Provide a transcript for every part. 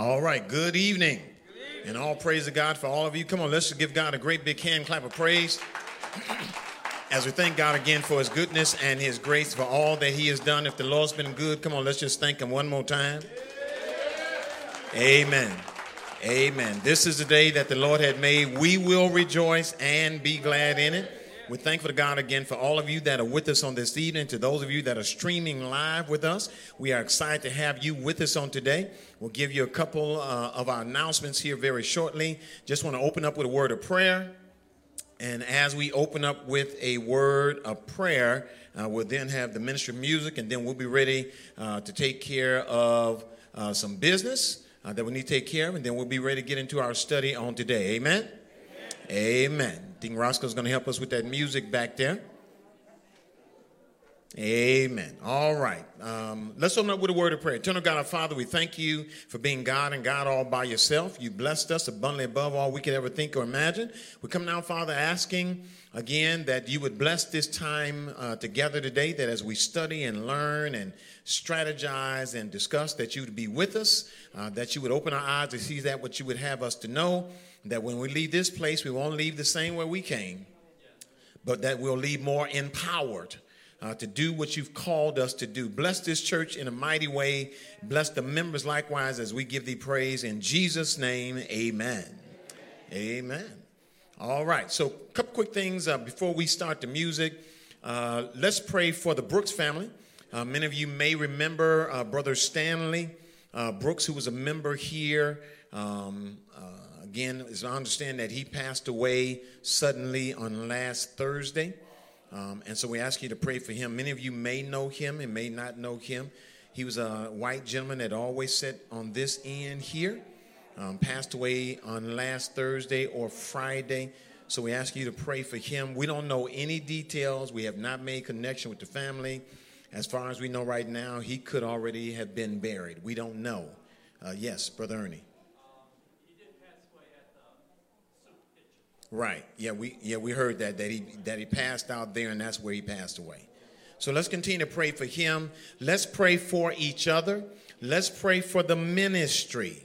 All right, good evening. And all praise to God for all of you. Come on, let's give God a great big hand clap of praise. As we thank God again for his goodness and his grace for all that he has done. If the Lord's been good, come on, let's just thank him one more time. Amen. Amen. This is the day that the Lord had made. We will rejoice and be glad in it. We're thankful to God again for all of you that are with us on this evening. To those of you that are streaming live with us, we are excited to have you with us on today. We'll give you a couple uh, of our announcements here very shortly. Just want to open up with a word of prayer. And as we open up with a word of prayer, uh, we'll then have the ministry of music, and then we'll be ready uh, to take care of uh, some business uh, that we need to take care of, and then we'll be ready to get into our study on today. Amen. Amen. Dean Roscoe's going to help us with that music back there. Amen. All right. Um, let's open up with a word of prayer. Eternal God, our Father, we thank you for being God and God all by yourself. You blessed us abundantly above all we could ever think or imagine. We come now, Father, asking again that you would bless this time uh, together today, that as we study and learn and strategize and discuss, that you would be with us, uh, that you would open our eyes to see that what you would have us to know that when we leave this place, we won't leave the same way we came, but that we'll leave more empowered. Uh, to do what you've called us to do. Bless this church in a mighty way. Bless the members likewise as we give thee praise. In Jesus' name, amen. Amen. All right, so a couple quick things uh, before we start the music. Uh, let's pray for the Brooks family. Uh, many of you may remember uh, Brother Stanley uh, Brooks, who was a member here. Um, again, as I understand that he passed away suddenly on last Thursday. Um, and so we ask you to pray for him. Many of you may know him and may not know him. He was a white gentleman that always sat on this end here. Um, passed away on last Thursday or Friday. So we ask you to pray for him. We don't know any details. We have not made connection with the family. As far as we know right now, he could already have been buried. We don't know. Uh, yes, Brother Ernie. Right. Yeah, we yeah we heard that that he that he passed out there and that's where he passed away. So let's continue to pray for him. Let's pray for each other. Let's pray for the ministry.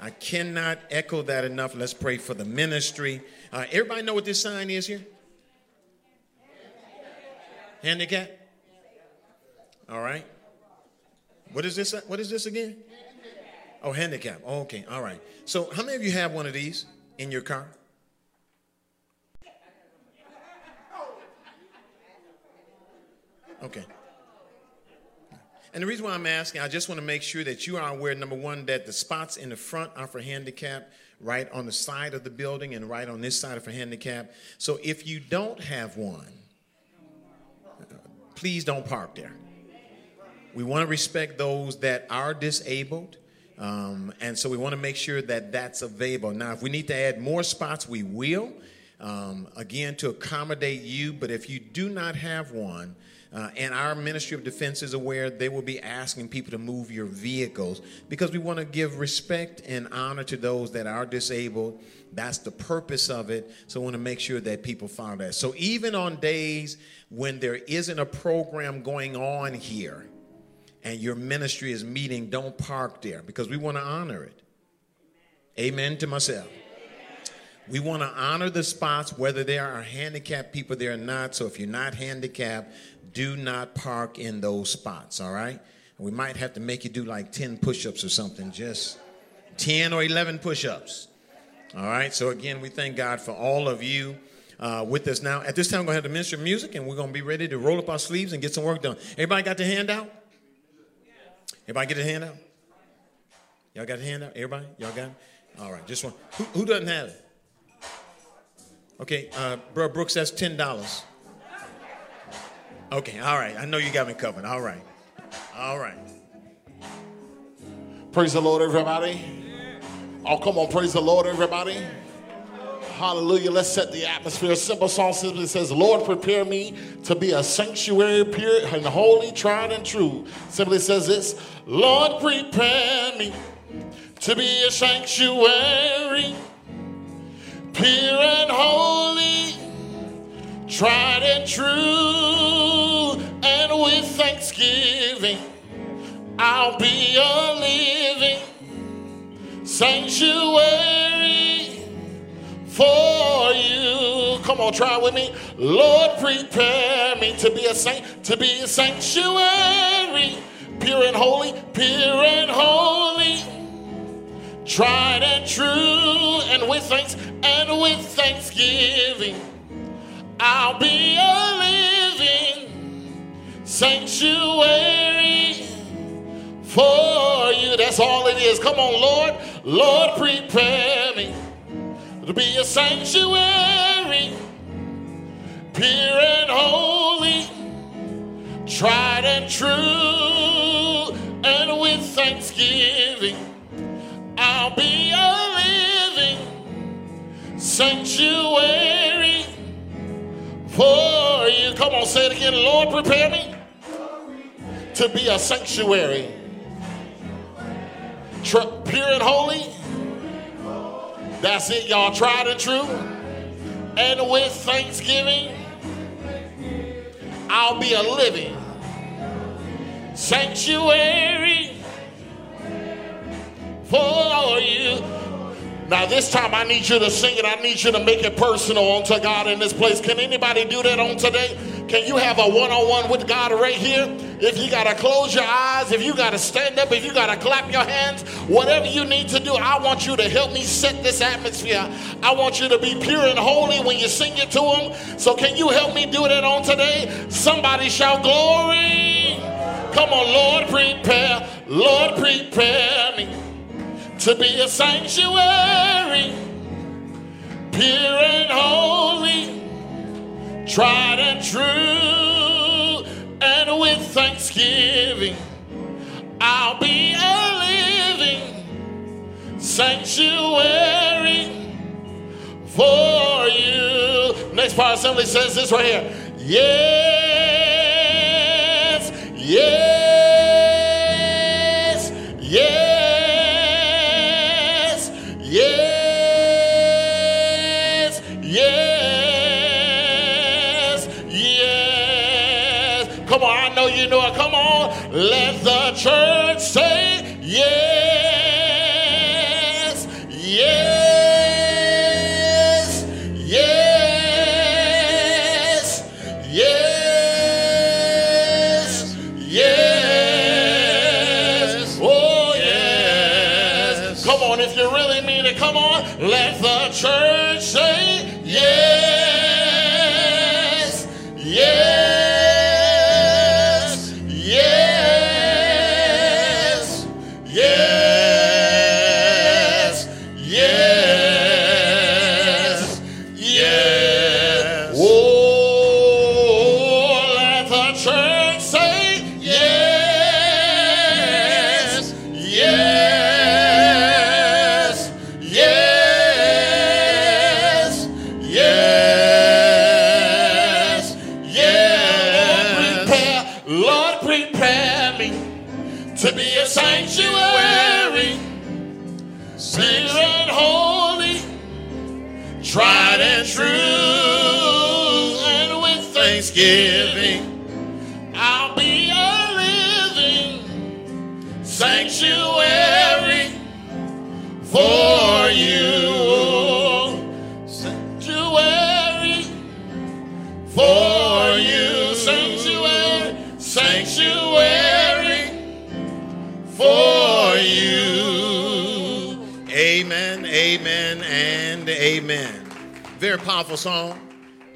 I cannot echo that enough. Let's pray for the ministry. Uh, everybody know what this sign is here? Handicap. All right. What is this? What is this again? Oh, handicap. Oh, okay. All right. So, how many of you have one of these in your car? Okay. And the reason why I'm asking, I just want to make sure that you are aware, number one, that the spots in the front are for handicap, right on the side of the building, and right on this side are for handicap. So if you don't have one, please don't park there. We want to respect those that are disabled. Um, and so we want to make sure that that's available. Now, if we need to add more spots, we will, um, again, to accommodate you. But if you do not have one, uh, and our Ministry of Defense is aware they will be asking people to move your vehicles because we want to give respect and honor to those that are disabled. That's the purpose of it. So I want to make sure that people follow that. So even on days when there isn't a program going on here and your ministry is meeting, don't park there because we want to honor it. Amen to myself. We want to honor the spots, whether there are handicapped people there or not. So if you're not handicapped, do not park in those spots, all right? We might have to make you do like 10 push ups or something, just 10 or 11 push ups. All right, so again, we thank God for all of you uh, with us now. At this time, we're going to have the ministry of music, and we're going to be ready to roll up our sleeves and get some work done. Everybody got the handout? Everybody get a handout? Y'all got a handout? Everybody? Y'all got it? All right, just one. Who, who doesn't have it? Okay, uh, Bro Brooks, that's $10. Okay, all right. I know you got me covered. All right. All right. Praise the Lord, everybody. Oh, come on, praise the Lord, everybody. Hallelujah. Let's set the atmosphere. Simple song simply says, Lord, prepare me to be a sanctuary, pure and holy, tried and true. Simply says this Lord, prepare me to be a sanctuary, pure and holy tried and true, and with thanksgiving, I'll be a living sanctuary for you. Come on, try with me. Lord, prepare me to be a saint, to be a sanctuary, pure and holy, pure and holy, tried and true, and with thanks and with thanksgiving, I'll be a living sanctuary for you. That's all it is. Come on, Lord. Lord, prepare me to be a sanctuary, pure and holy, tried and true, and with thanksgiving, I'll be a living sanctuary for you. Come on, say it again. Lord, prepare me to be a sanctuary, pure and holy that's it, y'all. Tried and true. And with thanksgiving, I'll be a living sanctuary for you. Now, this time I need you to sing it. I need you to make it personal unto God in this place. Can anybody do that on today? Can you have a one on one with God right here? If you got to close your eyes, if you got to stand up, if you got to clap your hands, whatever you need to do, I want you to help me set this atmosphere. I want you to be pure and holy when you sing it to Him. So, can you help me do that on today? Somebody shout glory. Come on, Lord, prepare, Lord, prepare me to be a sanctuary, pure and holy, tried and true, and with thanksgiving, I'll be a living sanctuary for you. Next part assembly says this right here. Yes, yes,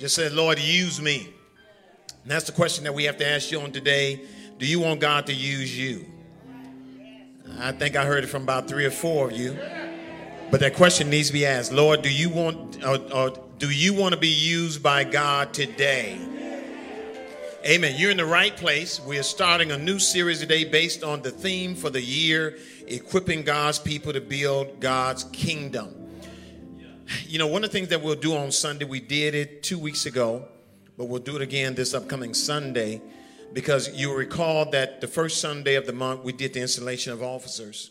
Just said, Lord, use me. And that's the question that we have to ask you on today. Do you want God to use you? I think I heard it from about three or four of you. But that question needs to be asked. Lord, do you want or, or do you want to be used by God today? Amen. You're in the right place. We are starting a new series today based on the theme for the year, equipping God's people to build God's kingdom. You know, one of the things that we'll do on Sunday, we did it two weeks ago, but we'll do it again this upcoming Sunday because you recall that the first Sunday of the month we did the installation of officers.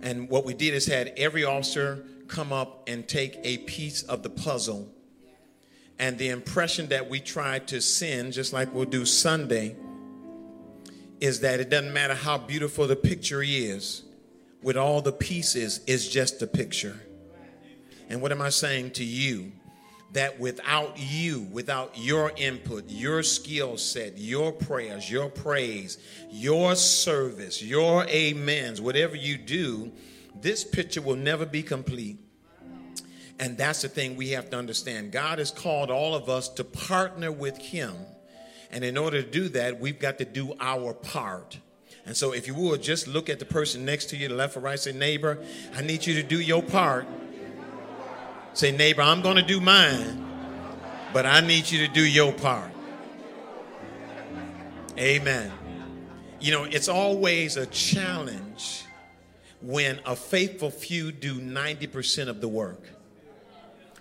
And what we did is had every officer come up and take a piece of the puzzle. And the impression that we tried to send, just like we'll do Sunday, is that it doesn't matter how beautiful the picture is, with all the pieces is just a picture. And what am I saying to you? That without you, without your input, your skill set, your prayers, your praise, your service, your amens, whatever you do, this picture will never be complete. And that's the thing we have to understand. God has called all of us to partner with Him. And in order to do that, we've got to do our part. And so, if you would, just look at the person next to you, the left or right, say, Neighbor, I need you to do your part. Say, Neighbor, I'm going to do mine, but I need you to do your part. Amen. You know, it's always a challenge when a faithful few do 90% of the work.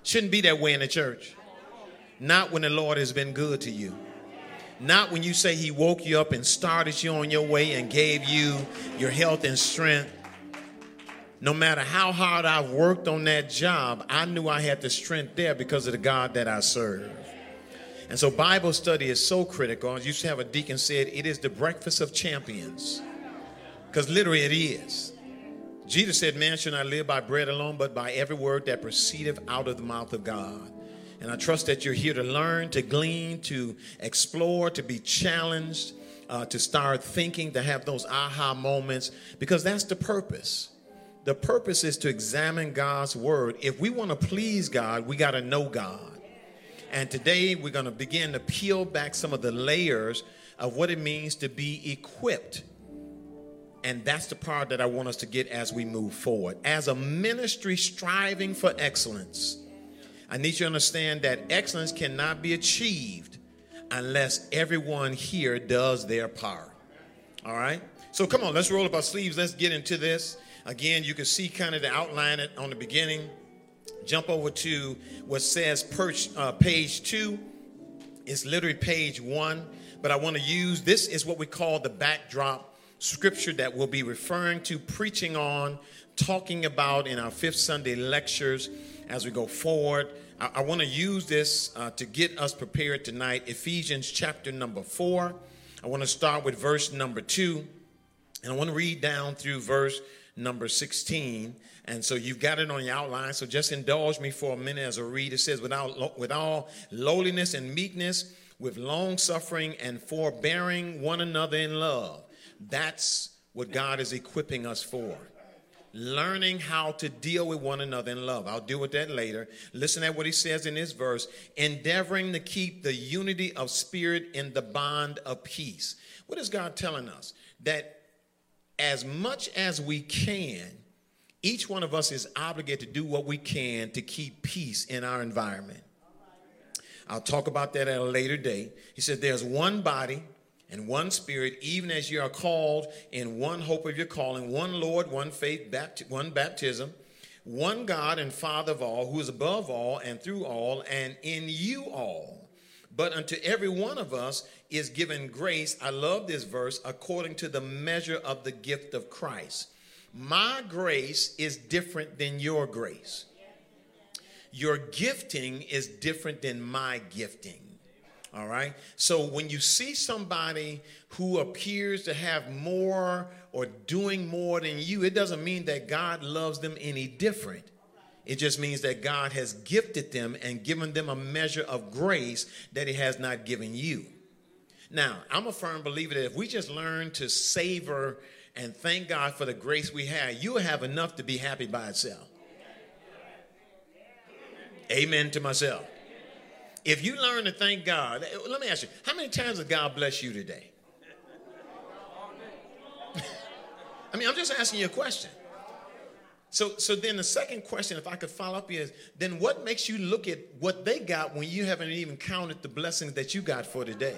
Shouldn't be that way in the church. Not when the Lord has been good to you. Not when you say He woke you up and started you on your way and gave you your health and strength. No matter how hard I've worked on that job, I knew I had the strength there because of the God that I serve. And so Bible study is so critical. I used to have a deacon said it is the breakfast of champions. Because literally it is. Jesus said, Man shall not live by bread alone, but by every word that proceedeth out of the mouth of God. And I trust that you're here to learn, to glean, to explore, to be challenged, uh, to start thinking, to have those aha moments, because that's the purpose. The purpose is to examine God's word. If we want to please God, we got to know God. And today we're going to begin to peel back some of the layers of what it means to be equipped and that's the part that I want us to get as we move forward. As a ministry striving for excellence, I need you to understand that excellence cannot be achieved unless everyone here does their part. All right? So come on, let's roll up our sleeves. Let's get into this. Again, you can see kind of the outline it on the beginning. Jump over to what says uh, page two. It's literally page one, but I want to use this is what we call the backdrop scripture that we'll be referring to, preaching on, talking about in our fifth Sunday lectures as we go forward. I, I want to use this uh, to get us prepared tonight. Ephesians chapter number four. I want to start with verse number two, and I want to read down through verse number 16. And so you've got it on your outline. So just indulge me for a minute as I read. It says, without, with all lowliness and meekness, with long suffering and forbearing one another in love that's what God is equipping us for. Learning how to deal with one another in love. I'll deal with that later. Listen at what he says in this verse endeavoring to keep the unity of spirit in the bond of peace. What is God telling us? That as much as we can, each one of us is obligated to do what we can to keep peace in our environment. I'll talk about that at a later date. He said, There's one body and one spirit, even as you are called in one hope of your calling, one Lord, one faith, bapt- one baptism, one God and Father of all, who is above all and through all and in you all. But unto every one of us is given grace. I love this verse according to the measure of the gift of Christ. My grace is different than your grace. Your gifting is different than my gifting. All right. So when you see somebody who appears to have more or doing more than you, it doesn't mean that God loves them any different. It just means that God has gifted them and given them a measure of grace that He has not given you. Now, I'm a firm believer that if we just learn to savor and thank God for the grace we have, you'll have enough to be happy by itself. Amen to myself. If you learn to thank God, let me ask you, how many times has God blessed you today? I mean, I'm just asking you a question. So, so then the second question, if I could follow up, is then what makes you look at what they got when you haven't even counted the blessings that you got for today?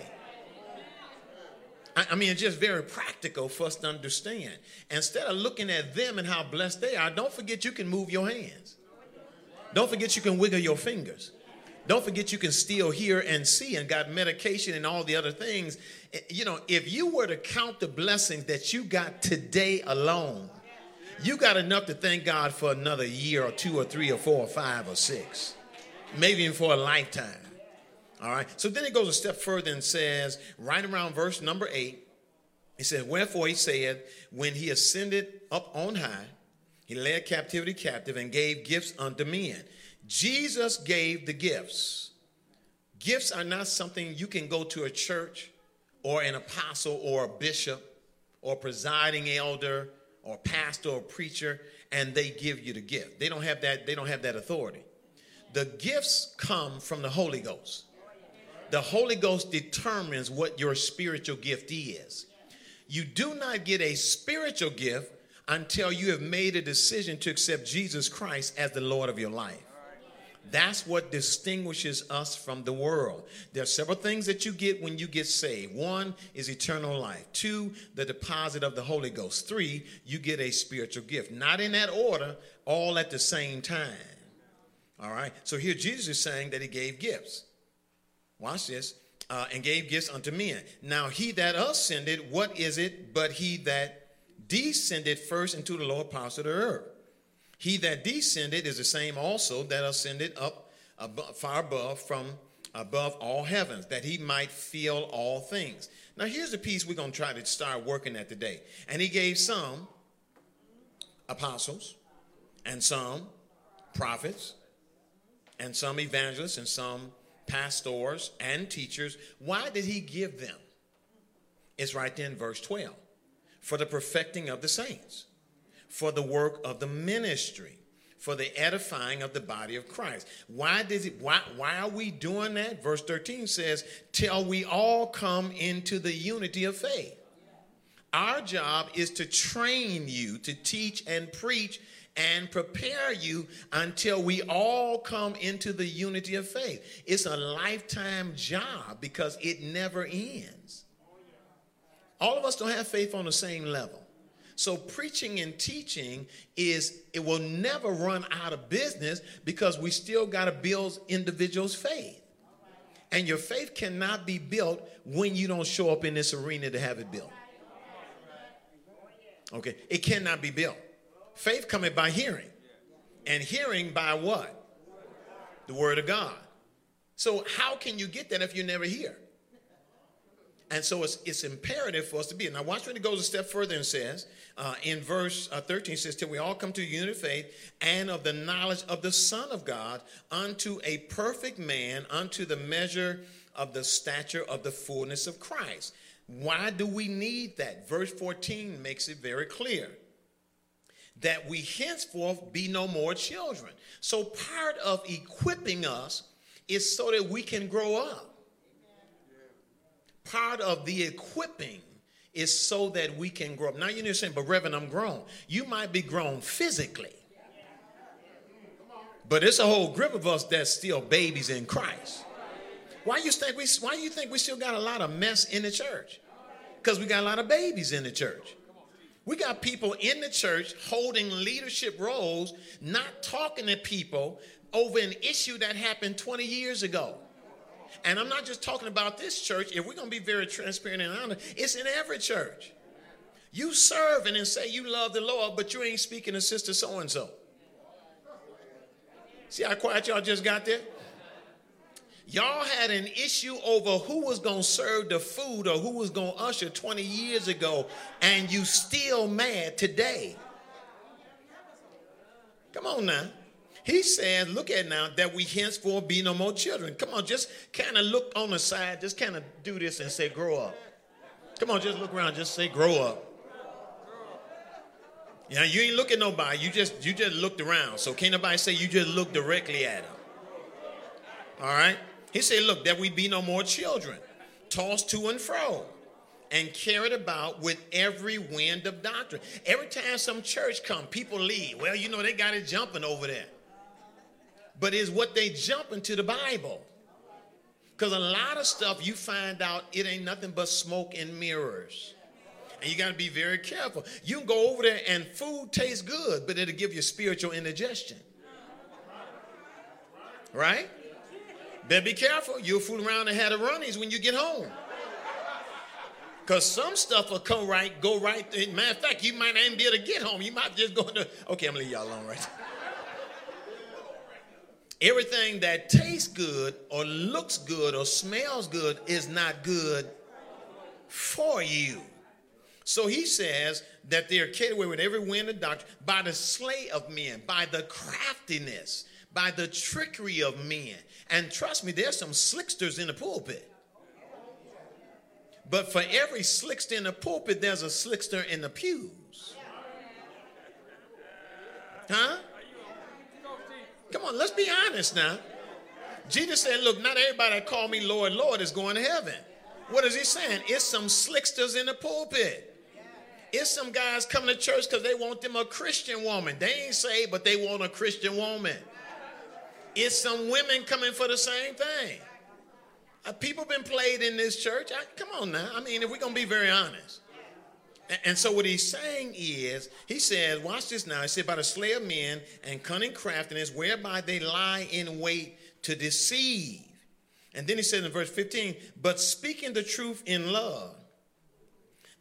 I, I mean, it's just very practical for us to understand. Instead of looking at them and how blessed they are, don't forget you can move your hands. Don't forget you can wiggle your fingers. Don't forget you can still hear and see and got medication and all the other things. Eh, you know, if you were to count the blessings that you got today alone, you got enough to thank God for another year or two or three or four or five or six, maybe even for a lifetime. All right. So then it goes a step further and says, right around verse number eight, He says, Wherefore he said, When he ascended up on high, he led captivity captive and gave gifts unto men. Jesus gave the gifts. Gifts are not something you can go to a church or an apostle or a bishop or presiding elder or pastor or preacher and they give you the gift. They don't have that they don't have that authority. The gifts come from the Holy Ghost. The Holy Ghost determines what your spiritual gift is. You do not get a spiritual gift until you have made a decision to accept Jesus Christ as the Lord of your life. That's what distinguishes us from the world. There are several things that you get when you get saved. One is eternal life. Two, the deposit of the Holy Ghost. Three, you get a spiritual gift. Not in that order, all at the same time. All right. So here Jesus is saying that he gave gifts. Watch this. Uh, and gave gifts unto men. Now he that ascended, what is it but he that descended first into the lower parts of the earth? He that descended is the same also that ascended up above, far above from above all heavens, that he might fill all things. Now, here's the piece we're going to try to start working at today. And he gave some apostles, and some prophets, and some evangelists, and some pastors and teachers. Why did he give them? It's right there in verse 12 for the perfecting of the saints for the work of the ministry, for the edifying of the body of Christ. Why does it why why are we doing that? Verse 13 says, "Till we all come into the unity of faith." Our job is to train you to teach and preach and prepare you until we all come into the unity of faith. It's a lifetime job because it never ends. All of us don't have faith on the same level. So preaching and teaching is it will never run out of business because we still got to build individuals' faith. And your faith cannot be built when you don't show up in this arena to have it built. Okay, it cannot be built. Faith coming by hearing. And hearing by what? The word of God. So how can you get that if you never hear? And so it's, it's imperative for us to be. Now, watch when it goes a step further and says, uh, in verse uh, 13, says, Till we all come to unity of faith and of the knowledge of the Son of God, unto a perfect man, unto the measure of the stature of the fullness of Christ. Why do we need that? Verse 14 makes it very clear that we henceforth be no more children. So, part of equipping us is so that we can grow up part of the equipping is so that we can grow up. Now you're saying, but Reverend, I'm grown. You might be grown physically, but it's a whole group of us that's still babies in Christ. Why you think we? Why you think we still got a lot of mess in the church? Because we got a lot of babies in the church. We got people in the church holding leadership roles, not talking to people over an issue that happened 20 years ago. And I'm not just talking about this church. If we're going to be very transparent and honest, it's in every church. You serve and say you love the Lord, but you ain't speaking to sister so and so. See how quiet y'all just got there? Y'all had an issue over who was going to serve the food or who was going to usher 20 years ago, and you still mad today. Come on now. He said, look at now that we henceforth be no more children. Come on, just kind of look on the side, just kind of do this and say, grow up. Come on, just look around, just say, grow up. Yeah, you ain't looking nobody. You just you just looked around. So can't nobody say you just look directly at him. All right? He said, look, that we be no more children, tossed to and fro, and carried about with every wind of doctrine. Every time some church come, people leave. Well, you know, they got it jumping over there but is what they jump into the Bible. Because a lot of stuff you find out it ain't nothing but smoke and mirrors. And you got to be very careful. You can go over there and food tastes good, but it'll give you spiritual indigestion. Right? Better be careful. You'll fool around and have the runnies when you get home. Because some stuff will come right, go right. Matter of fact, you might not even be able to get home. You might just go to, okay, I'm going to leave y'all alone right Everything that tastes good or looks good or smells good is not good for you. So he says that they are carried away with every wind of doctrine by the slay of men, by the craftiness, by the trickery of men. And trust me, there's some slicksters in the pulpit. But for every slickster in the pulpit, there's a slickster in the pews. Huh? Come on, let's be honest now. Jesus said, Look, not everybody that call me Lord, Lord is going to heaven. What is he saying? It's some slicksters in the pulpit. It's some guys coming to church because they want them a Christian woman. They ain't saved, but they want a Christian woman. It's some women coming for the same thing. Uh, people been played in this church. I, come on now. I mean, if we're going to be very honest. And, so what he's saying is, he says, watch this now. He said, by the slay of men and cunning craftiness, whereby they lie in wait to deceive. And then he said in verse 15, but speaking the truth in love,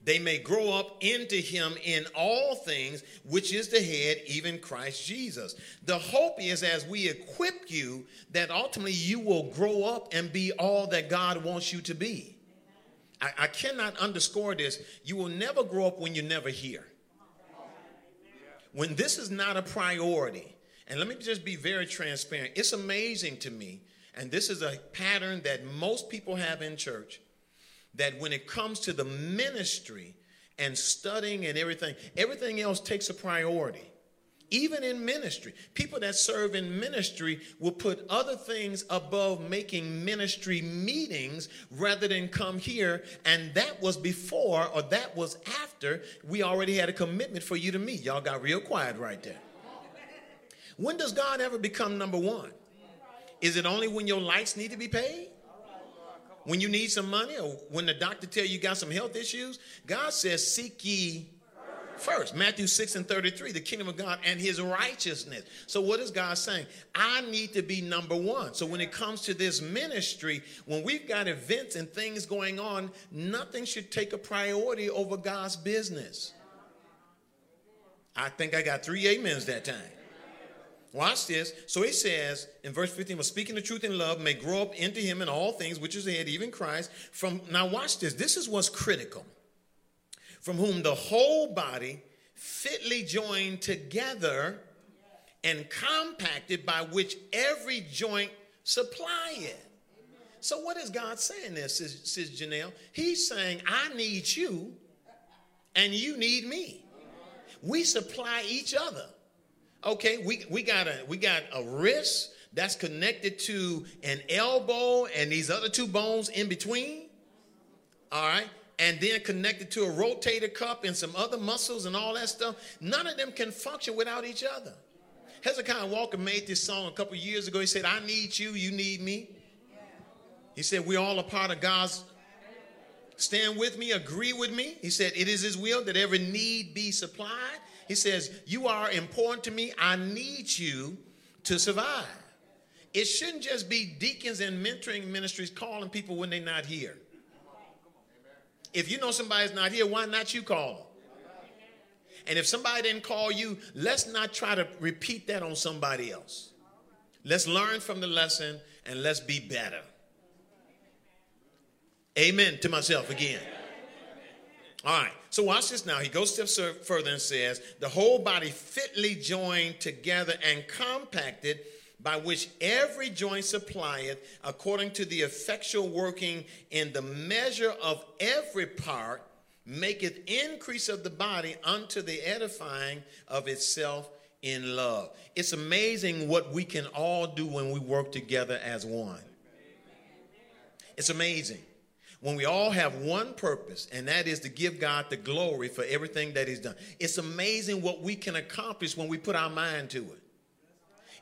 they may grow up into him in all things, which is the head, even Christ Jesus. The hope is as we equip you, that ultimately you will grow up and be all that God wants you to be. I, I cannot underscore this. You will never grow up when you're never here. When this is not a priority, and let me just be very transparent, it's amazing to me, and this is a pattern that most people have in church that when it comes to the ministry and studying and everything, everything else takes a priority. Even in ministry, people that serve in ministry will put other things above making ministry meetings rather than come here. And that was before or that was after we already had a commitment for you to meet. Y'all got real quiet right there. When does God ever become number one? Is it only when your lights need to be paid? when you need some money or when the doctor tell you, got some health issues, God says, seek ye first. Matthew 6 and 33, the kingdom of God and his righteousness. So, what is God saying? I need to be number one. So, when it comes to this ministry, when we've got events and things going on, nothing should take a priority over God's business. I think I got three amens that time. Watch this. So he says in verse 15, but speaking the truth in love may grow up into him in all things, which is the head, even Christ. From now, watch this. This is what's critical. From whom the whole body fitly joined together and compacted by which every joint supply it. So what is God saying there, says Janelle? He's saying, I need you and you need me. We supply each other. Okay, we, we got a we got a wrist that's connected to an elbow and these other two bones in between. All right. And then connected to a rotator cuff and some other muscles and all that stuff. None of them can function without each other. Hezekiah Walker made this song a couple years ago. He said, I need you, you need me. He said, We're all a part of God's. Stand with me, agree with me. He said, It is His will that every need be supplied. He says, You are important to me. I need you to survive. It shouldn't just be deacons and mentoring ministries calling people when they're not here. If you know somebody's not here, why not you call them? And if somebody didn't call you, let's not try to repeat that on somebody else. Let's learn from the lesson and let's be better. Amen to myself again. All right. So watch this now. He goes steps further and says, the whole body fitly joined together and compacted by which every joint supplieth according to the effectual working in the measure of every part maketh increase of the body unto the edifying of itself in love. It's amazing what we can all do when we work together as one. It's amazing when we all have one purpose, and that is to give God the glory for everything that He's done. It's amazing what we can accomplish when we put our mind to it.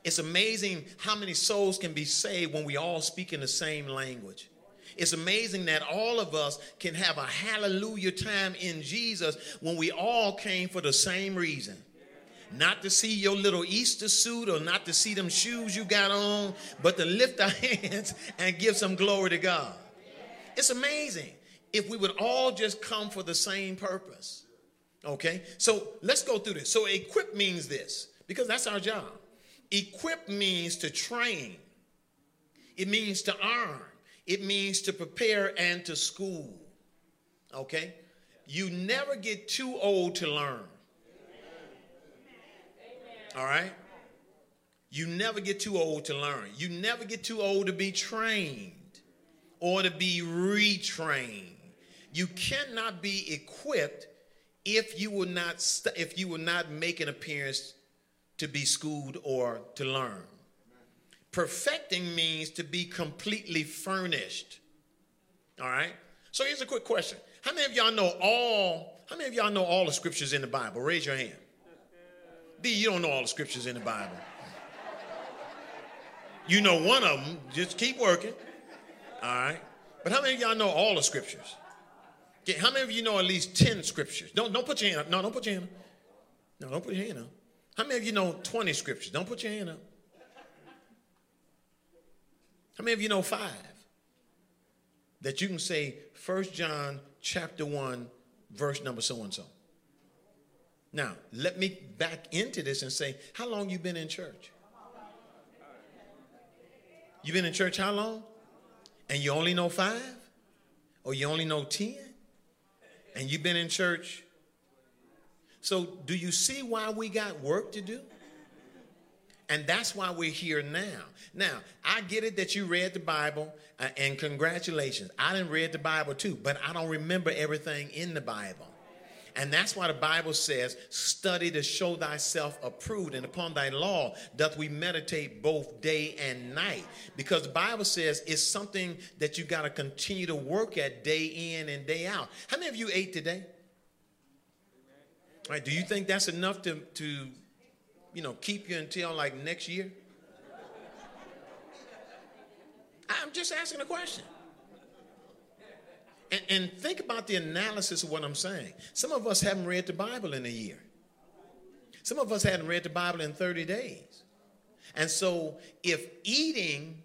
It's amazing how many souls can be saved when we all speak in the same language. It's amazing that all of us can have a hallelujah time in Jesus when we all came for the same reason. Not to see your little Easter suit or not to see them shoes you got on, but to lift our hands and give some glory to God. It's amazing if we would all just come for the same purpose. Okay? So let's go through this. So equip means this because that's our job. Equip means to train, it means to arm, it means to prepare and to school. Okay? you never get too old to learn. All right? You never get too old to learn. You never get too old to be trained or to be retrained. You cannot be equipped if you will not st- if you will not make an appearance to be schooled or to learn. Perfecting means to be completely furnished. All right? So here's a quick question. How many of y'all know all how many of y'all know all the scriptures in the Bible? Raise your hand. D, you don't know all the scriptures in the Bible. You know one of them, just keep working. All right? But how many of y'all know all the scriptures? Okay, how many of you know at least 10 scriptures? Don't, don't put your hand up. No, don't put your hand up. No, don't put your hand up. How many of you know 20 scriptures? Don't put your hand up. How many of you know five? That you can say First John chapter 1, verse number so and so. Now, let me back into this and say, how long you been in church? You been in church how long? And you only know five? Or you only know 10? And you've been in church? So, do you see why we got work to do? And that's why we're here now. Now, I get it that you read the Bible, uh, and congratulations. I didn't read the Bible too, but I don't remember everything in the Bible. And that's why the Bible says, study to show thyself approved, and upon thy law doth we meditate both day and night. Because the Bible says it's something that you got to continue to work at day in and day out. How many of you ate today? Right, do you think that's enough to, to you know, keep you until like next year? I'm just asking a question. And, and, think about the analysis of what I'm saying. Some of us haven't read the Bible in a year. Some of us hadn't read the Bible in 30 days. And so, if eating,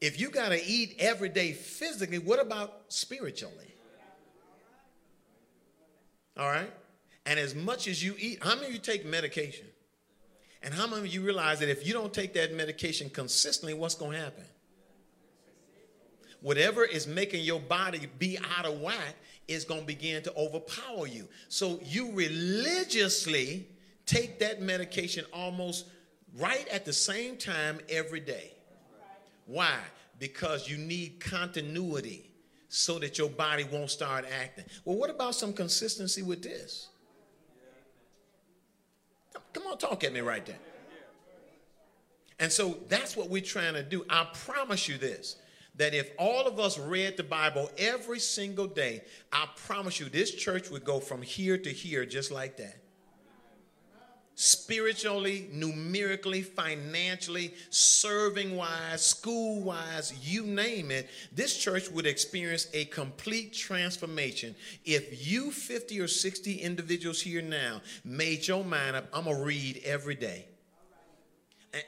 if you got to eat every day physically, what about spiritually? All right? And as much as you eat, how many of you take medication? And how many of you realize that if you don't take that medication consistently, what's going to happen? Whatever is making your body be out of whack is going to begin to overpower you. So you religiously take that medication almost right at the same time every day. Why? Because you need continuity so that your body won't start acting. Well, what about some consistency with this? Come on, talk at me right there. And so that's what we're trying to do. I promise you this that if all of us read the Bible every single day, I promise you this church would go from here to here just like that. Spiritually, numerically, financially, serving wise, school wise, you name it, this church would experience a complete transformation if you 50 or 60 individuals here now made your mind up, I'm going to read every day.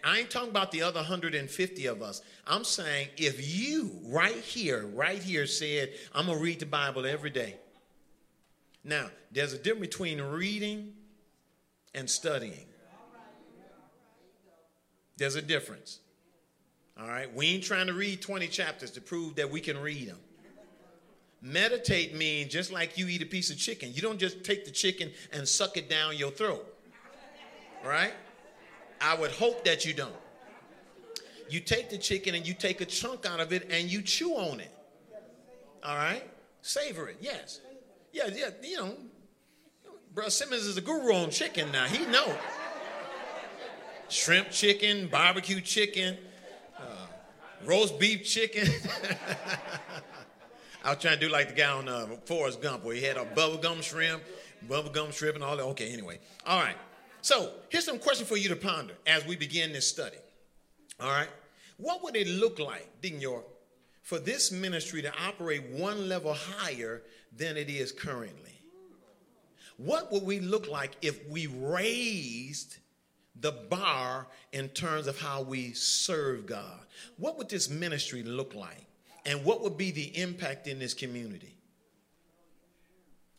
I ain't talking about the other 150 of us. I'm saying if you right here, right here said, I'm going to read the Bible every day. Now, there's a difference between reading and studying. There's a difference. All right? We ain't trying to read 20 chapters to prove that we can read them. Meditate means just like you eat a piece of chicken. You don't just take the chicken and suck it down your throat. Right? I would hope that you don't. You take the chicken and you take a chunk out of it and you chew on it. All right? Savor it, yes. Yeah, yeah, you know, Bro Simmons is a guru on chicken now. He know. Shrimp chicken, barbecue chicken, uh, roast beef chicken. I was trying to do like the guy on uh, Forrest Gump where he had a bubblegum shrimp, bubblegum shrimp and all that. Okay, anyway. All right. So here's some questions for you to ponder as we begin this study. All right. What would it look like, Deacon York, for this ministry to operate one level higher than it is currently? What would we look like if we raised the bar in terms of how we serve God? What would this ministry look like? And what would be the impact in this community?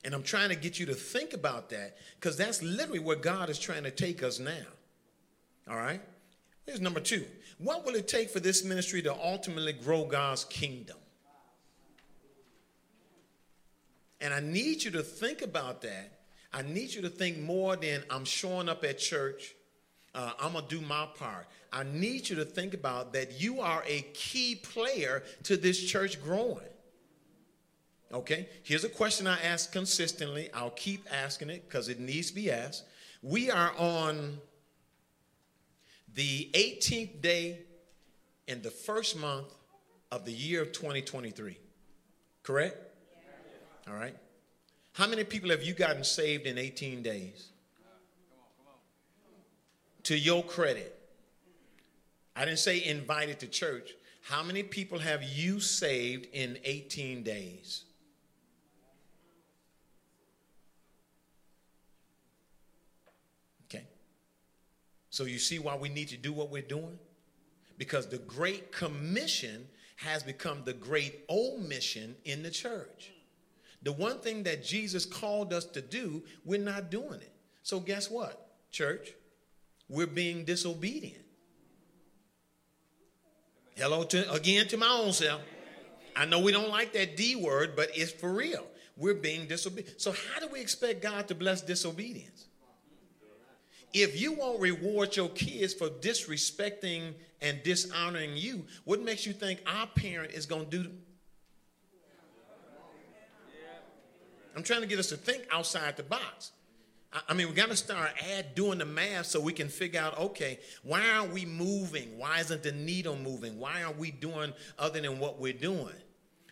And I'm trying to get you to think about that because that's literally where God is trying to take us now. All right? Here's number two. What will it take for this ministry to ultimately grow God's kingdom? And I need you to think about that. I need you to think more than I'm showing up at church. Uh, I'm going to do my part. I need you to think about that you are a key player to this church growing. Okay, here's a question I ask consistently. I'll keep asking it because it needs to be asked. We are on the 18th day in the first month of the year of 2023. Correct? All right. How many people have you gotten saved in 18 days? To your credit, I didn't say invited to church. How many people have you saved in 18 days? Okay. So you see why we need to do what we're doing? Because the Great Commission has become the great omission in the church. The one thing that Jesus called us to do, we're not doing it. So, guess what, church? We're being disobedient. Hello to again to my own self. I know we don't like that D word, but it's for real. We're being disobedient. So, how do we expect God to bless disobedience? If you won't reward your kids for disrespecting and dishonoring you, what makes you think our parent is going to do? I'm trying to get us to think outside the box. I mean, we got to start add doing the math so we can figure out, okay, why aren't we moving? Why isn't the needle moving? Why aren't we doing other than what we're doing?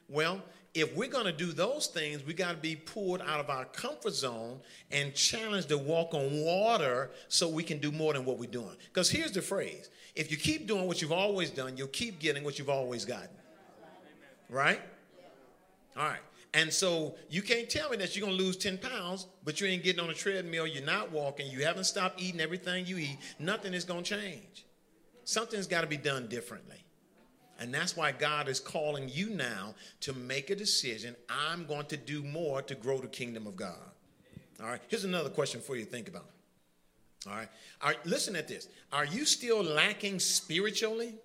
Well, if we're going to do those things, we got to be pulled out of our comfort zone and challenged to walk on water so we can do more than what we're doing. Because here's the phrase if you keep doing what you've always done, you'll keep getting what you've always gotten. Right? All right. And so you can't tell me that you're going to lose 10 pounds, but you ain't getting on a treadmill, you're not walking, you haven't stopped eating everything you eat. Nothing is going to change. Something's got to be done differently. And that's why God is calling you now to make a decision. I'm going to do more to grow the kingdom of God. All right. Here's another question for you to think about. All right. All right. Listen at this. Are you still lacking spiritually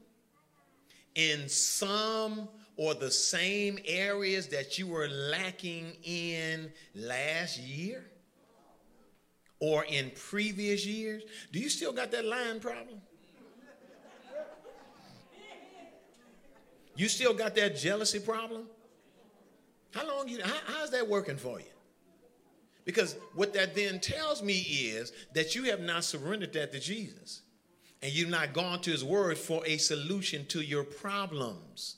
in some or the same areas that you were lacking in last year or in previous years? Do you still got that line problem? You still got that jealousy problem? How long you how, how's that working for you? Because what that then tells me is that you have not surrendered that to Jesus. And you've not gone to his word for a solution to your problems.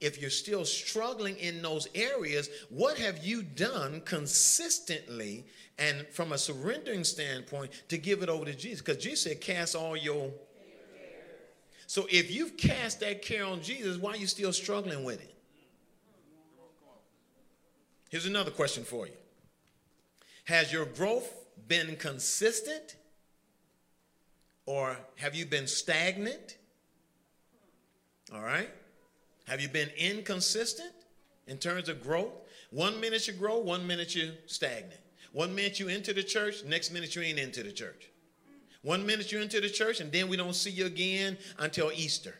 If you're still struggling in those areas, what have you done consistently and from a surrendering standpoint to give it over to Jesus? Because Jesus said, Cast all your so if you've cast that care on Jesus, why are you still struggling with it? Here's another question for you Has your growth been consistent? Or have you been stagnant? All right. Have you been inconsistent in terms of growth? One minute you grow, one minute you stagnant. One minute you enter the church, next minute you ain't into the church. One minute you're into the church, and then we don't see you again until Easter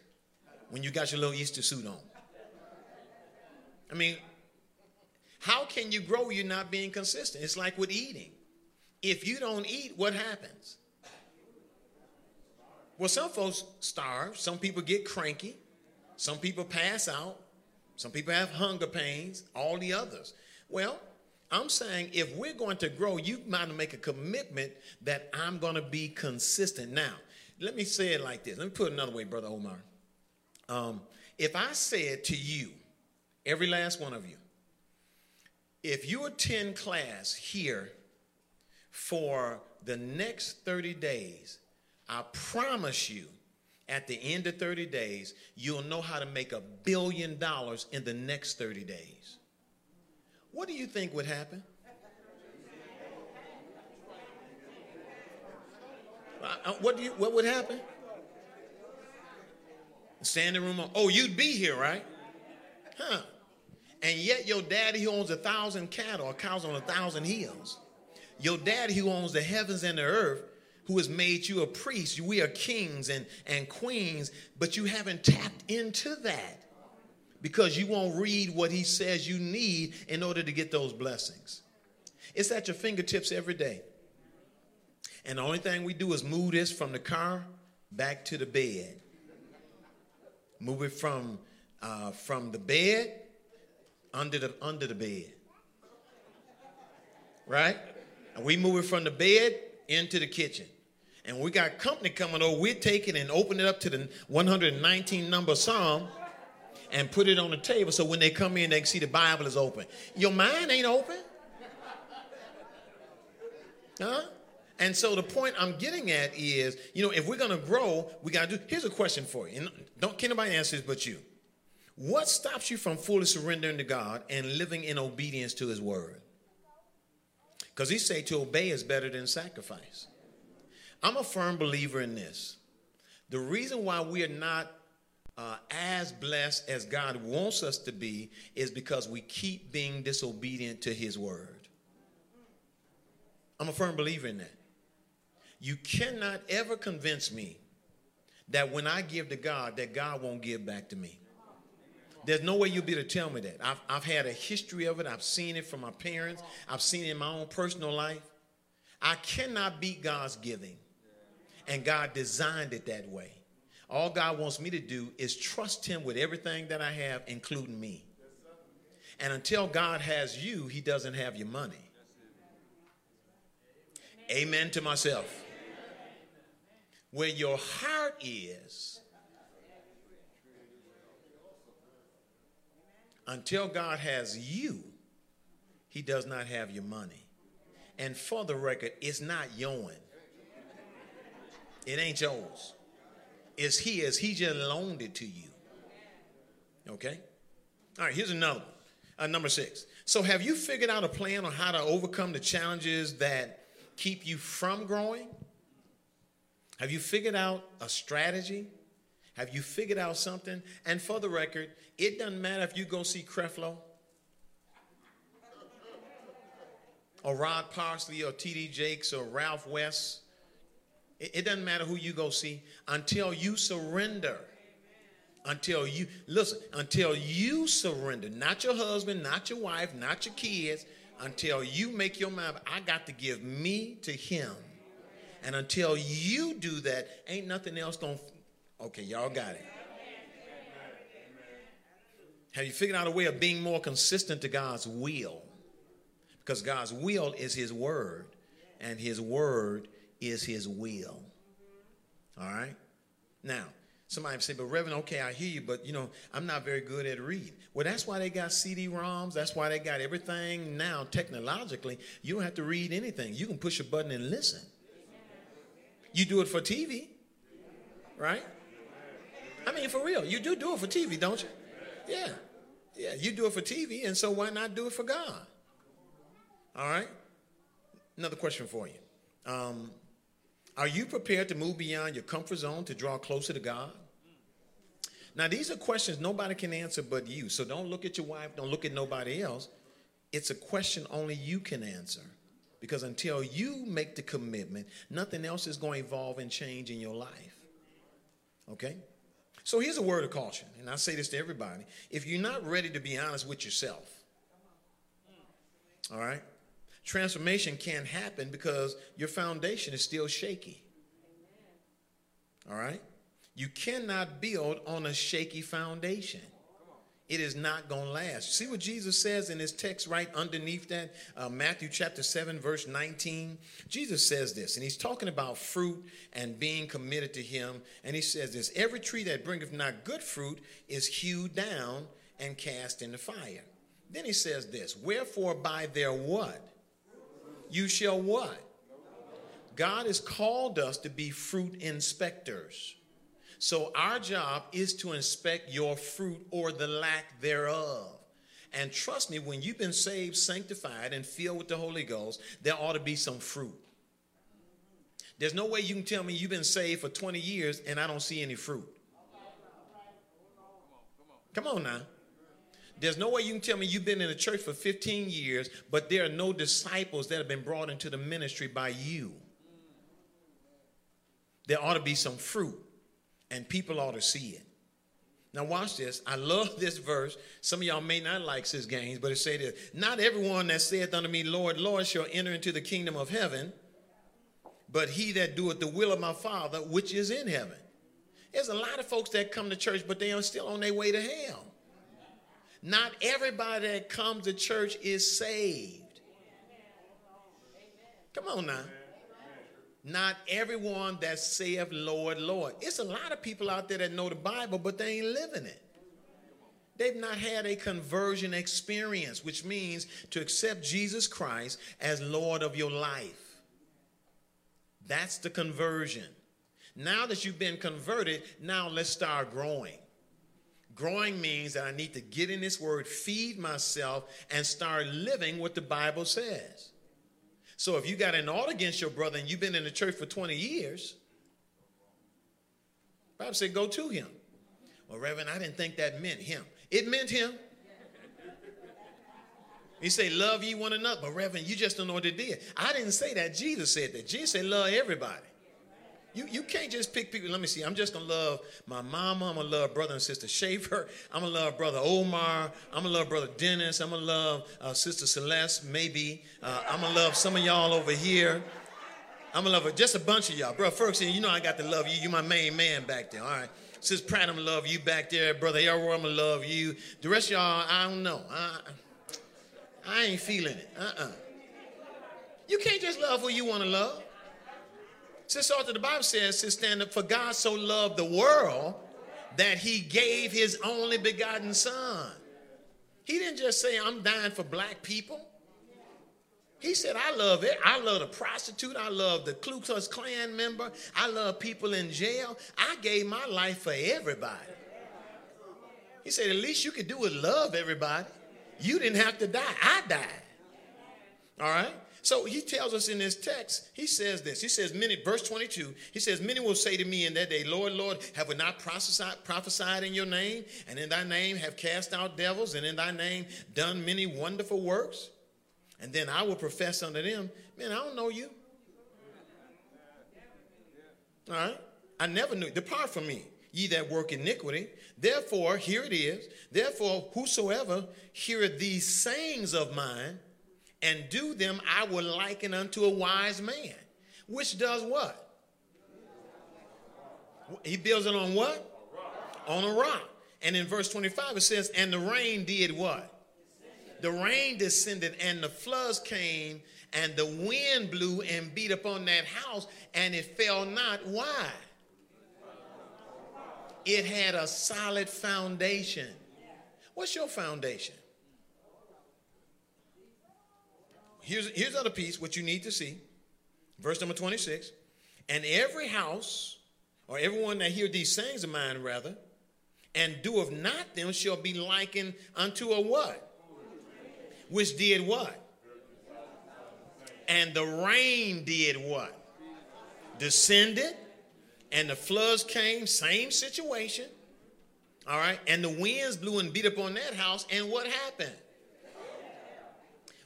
when you got your little Easter suit on. I mean, how can you grow you're not being consistent? It's like with eating. If you don't eat, what happens? Well, some folks starve, some people get cranky, some people pass out, some people have hunger pains, all the others. Well, I'm saying if we're going to grow, you might make a commitment that I'm going to be consistent. Now, let me say it like this. Let me put it another way, Brother Omar. Um, if I said to you, every last one of you, if you attend class here for the next 30 days, I promise you, at the end of 30 days, you'll know how to make a billion dollars in the next 30 days. What do you think would happen? Uh, uh, what do you what would happen? Standing room. Oh, you'd be here, right? Huh? And yet your daddy who owns a thousand cattle, or cows on a thousand hills, your daddy who owns the heavens and the earth, who has made you a priest, we are kings and, and queens, but you haven't tapped into that. because you won't read what he says you need in order to get those blessings. It's at your fingertips every day. And the only thing we do is move this from the car back to the bed. Move it from uh, from the bed under the under the bed. Right? And we move it from the bed into the kitchen. And we got company coming over. we take it and open it up to the 119 number Psalm and put it on the table so when they come in, they can see the Bible is open. Your mind ain't open. Huh? And so the point I'm getting at is, you know, if we're to grow, we got to do. Here's a question for you. And don't can nobody answer this but you. What stops you from fully surrendering to God and living in obedience to His word? Because He say to obey is better than sacrifice. I'm a firm believer in this. The reason why we are not uh, as blessed as God wants us to be is because we keep being disobedient to His word. I'm a firm believer in that. You cannot ever convince me that when I give to God, that God won't give back to me. There's no way you'll be able to tell me that. I've, I've had a history of it. I've seen it from my parents. I've seen it in my own personal life. I cannot beat God's giving. And God designed it that way. All God wants me to do is trust Him with everything that I have, including me. And until God has you, He doesn't have your money. Amen to myself. Where your heart is, until God has you, He does not have your money. And for the record, it's not yours. It ain't yours. It's his. He just loaned it to you. Okay? All right, here's another one. Uh, number six. So, have you figured out a plan on how to overcome the challenges that keep you from growing? Have you figured out a strategy? Have you figured out something? And for the record, it doesn't matter if you go see Creflo or Rod Parsley or T.D. Jakes or Ralph West it, doesn't matter who you go see until you surrender. Until you, listen, until you surrender, not your husband, not your wife, not your kids, until you make your mind, I got to give me to him. And until you do that, ain't nothing else going to, okay, y'all got it. Have you figured out a way of being more consistent to God's will? Because God's will is His word, and His word is his will. All right? Now, somebody say, but Reverend, okay, I hear you, but you know, I'm not very good at reading. Well, that's why they got CD-ROMs. That's why they got everything now technologically. You don't have to read anything. You can push a button and listen. You do it for TV, right? I mean, for real, you do do it for TV, don't you? Yeah. Yeah, you do it for TV, and so why not do it for God? All right? Another question for you. Um, are you prepared to move beyond your comfort zone to draw closer to God? Now, these are questions nobody can answer but you. So don't look at your wife, don't look at nobody else. It's a question only you can answer. Because until you make the commitment, nothing else is going to evolve and change in your life. Okay? So here's a word of caution, and I say this to everybody. If you're not ready to be honest with yourself, all right, transformation can't happen because your foundation is still shaky. All right? You cannot build on a shaky foundation. It is not going to last. See what Jesus says in his text right underneath that? Uh, Matthew chapter 7, verse 19. Jesus says this, and he's talking about fruit and being committed to him. And he says this Every tree that bringeth not good fruit is hewed down and cast in the fire. Then he says this Wherefore by their what? You shall what? God has called us to be fruit inspectors. So our job is to inspect your fruit or the lack thereof. And trust me, when you've been saved, sanctified, and filled with the Holy Ghost, there ought to be some fruit. There's no way you can tell me you've been saved for 20 years and I don't see any fruit. Come on now. There's no way you can tell me you've been in the church for 15 years, but there are no disciples that have been brought into the ministry by you. There ought to be some fruit, and people ought to see it. Now watch this. I love this verse. Some of y'all may not like Sis Gaines, but it say this: Not everyone that saith unto me, Lord, Lord, shall enter into the kingdom of heaven, but he that doeth the will of my Father which is in heaven. There's a lot of folks that come to church, but they are still on their way to hell. Not everybody that comes to church is saved. Come on now. Not everyone that saith, Lord, Lord. It's a lot of people out there that know the Bible, but they ain't living it. They've not had a conversion experience, which means to accept Jesus Christ as Lord of your life. That's the conversion. Now that you've been converted, now let's start growing. Growing means that I need to get in this word, feed myself, and start living what the Bible says. So if you got an ought against your brother and you've been in the church for 20 years, Bible said go to him. Well, Reverend, I didn't think that meant him. It meant him. He say, love ye one another. But Reverend, you just don't know what it did. I didn't say that. Jesus said that. Jesus said, love everybody. You, you can't just pick people. Let me see. I'm just going to love my mama. I'm going to love brother and sister Schaefer. I'm going to love brother Omar. I'm going to love brother Dennis. I'm going to love uh, sister Celeste, maybe. Uh, I'm going to love some of y'all over here. I'm going to love just a bunch of y'all. Bro, Ferguson, you know I got to love you. You my main man back there. All right. Sis Pratt, I'm going to love you back there. Brother Elroy, I'm going to love you. The rest of y'all, I don't know. I, I ain't feeling it. Uh-uh. You can't just love who you want to love. Sister Arthur, the Bible says, to stand up, for God so loved the world that he gave his only begotten son. He didn't just say, I'm dying for black people. He said, I love it. I love the prostitute. I love the Ku Klux Klan member. I love people in jail. I gave my life for everybody. He said, at least you could do is love everybody. You didn't have to die. I died. All right? So he tells us in this text, he says this. He says, many, verse 22, he says, Many will say to me in that day, Lord, Lord, have we not prophesied, prophesied in your name? And in thy name have cast out devils, and in thy name done many wonderful works? And then I will profess unto them, Man, I don't know you. All right? I never knew. Depart from me, ye that work iniquity. Therefore, here it is. Therefore, whosoever heareth these sayings of mine and do them, I will liken unto a wise man, which does what? He builds it on what? On a rock. And in verse 25 it says, And the rain did what? The rain descended, and the floods came, and the wind blew and beat upon that house, and it fell not. Why? It had a solid foundation. What's your foundation? Here's, here's other piece, what you need to see. Verse number 26. And every house, or everyone that hear these sayings of mine, rather, and doeth not them shall be likened unto a what? Which did what? And the rain did what? Descended, and the floods came, same situation. All right, and the winds blew and beat upon that house, and what happened?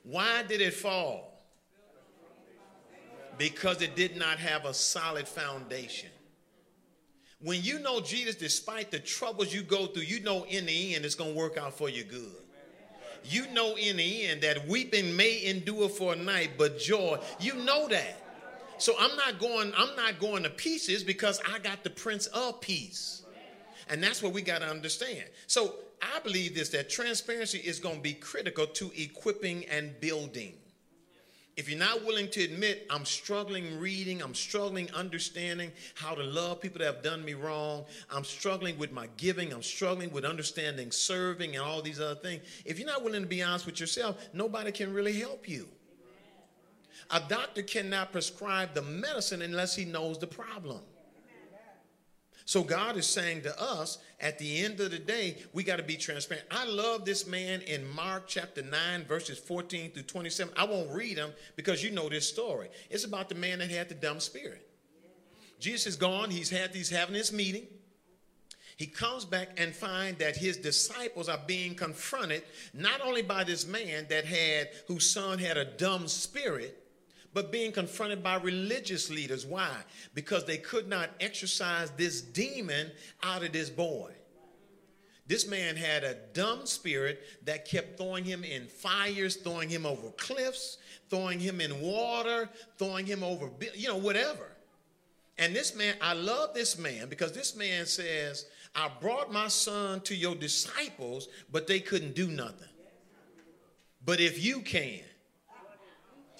Why did it fall? Because it did not have a solid foundation. When you know Jesus, despite the troubles you go through, you know in the end it's going to work out for you good. You know in the end that weeping may endure for a night, but joy, you know that. So I'm not going, I'm not going to pieces because I got the Prince of Peace. And that's what we got to understand. So I believe this that transparency is going to be critical to equipping and building. If you're not willing to admit, I'm struggling reading, I'm struggling understanding how to love people that have done me wrong, I'm struggling with my giving, I'm struggling with understanding serving and all these other things. If you're not willing to be honest with yourself, nobody can really help you. A doctor cannot prescribe the medicine unless he knows the problem. So God is saying to us, at the end of the day, we got to be transparent. I love this man in Mark chapter 9, verses 14 through 27. I won't read them because you know this story. It's about the man that had the dumb spirit. Jesus is gone. He's had he's having this meeting. He comes back and find that his disciples are being confronted not only by this man that had whose son had a dumb spirit, but being confronted by religious leaders. Why? Because they could not exorcise this demon out of this boy. This man had a dumb spirit that kept throwing him in fires, throwing him over cliffs, throwing him in water, throwing him over, you know, whatever. And this man, I love this man because this man says, I brought my son to your disciples, but they couldn't do nothing. But if you can,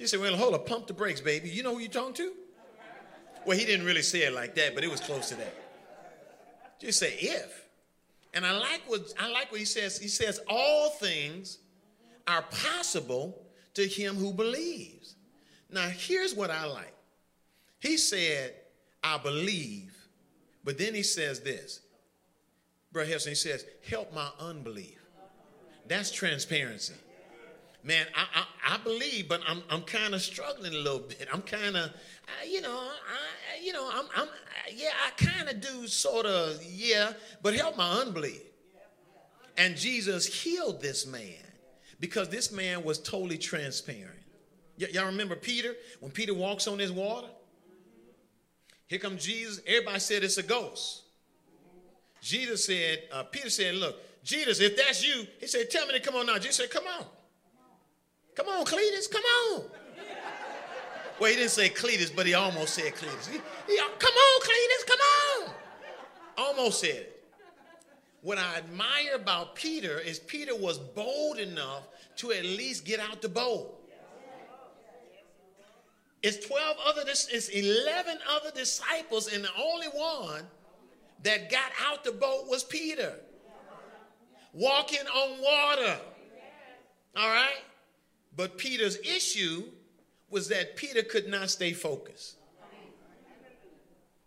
you say, well, hold up, pump the brakes, baby. You know who you're talking to? Well, he didn't really say it like that, but it was close to that. Just say if. And I like what I like what he says. He says all things are possible to him who believes. Now here's what I like. He said, I believe, but then he says this. Brother Heston, he says, help my unbelief. That's transparency. Man, I, I, I believe, but I'm, I'm kind of struggling a little bit. I'm kind of, you know, I, you know, I'm, I'm yeah, I kind of do sort of, yeah, but help my unbelief. And Jesus healed this man because this man was totally transparent. Y- y'all remember Peter? When Peter walks on this water? Here comes Jesus. Everybody said it's a ghost. Jesus said, uh, Peter said, look, Jesus, if that's you, he said, tell me to come on now. Jesus said, come on. Come on, Cletus, come on. Well, he didn't say Cletus, but he almost said Cletus. He, he, come on, Cletus, come on. Almost said it. What I admire about Peter is Peter was bold enough to at least get out the boat. It's 12 other, it's 11 other disciples, and the only one that got out the boat was Peter. Walking on water. All right? But Peter's issue was that Peter could not stay focused.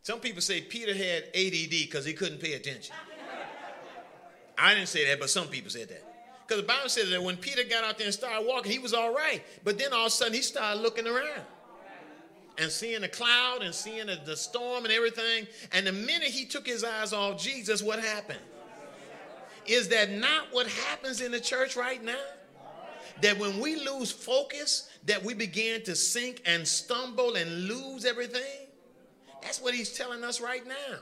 Some people say Peter had ADD because he couldn't pay attention. I didn't say that, but some people said that. Because the Bible says that when Peter got out there and started walking, he was all right. But then all of a sudden he started looking around and seeing the cloud and seeing the, the storm and everything. And the minute he took his eyes off Jesus, what happened? Is that not what happens in the church right now? That when we lose focus, that we begin to sink and stumble and lose everything? That's what he's telling us right now.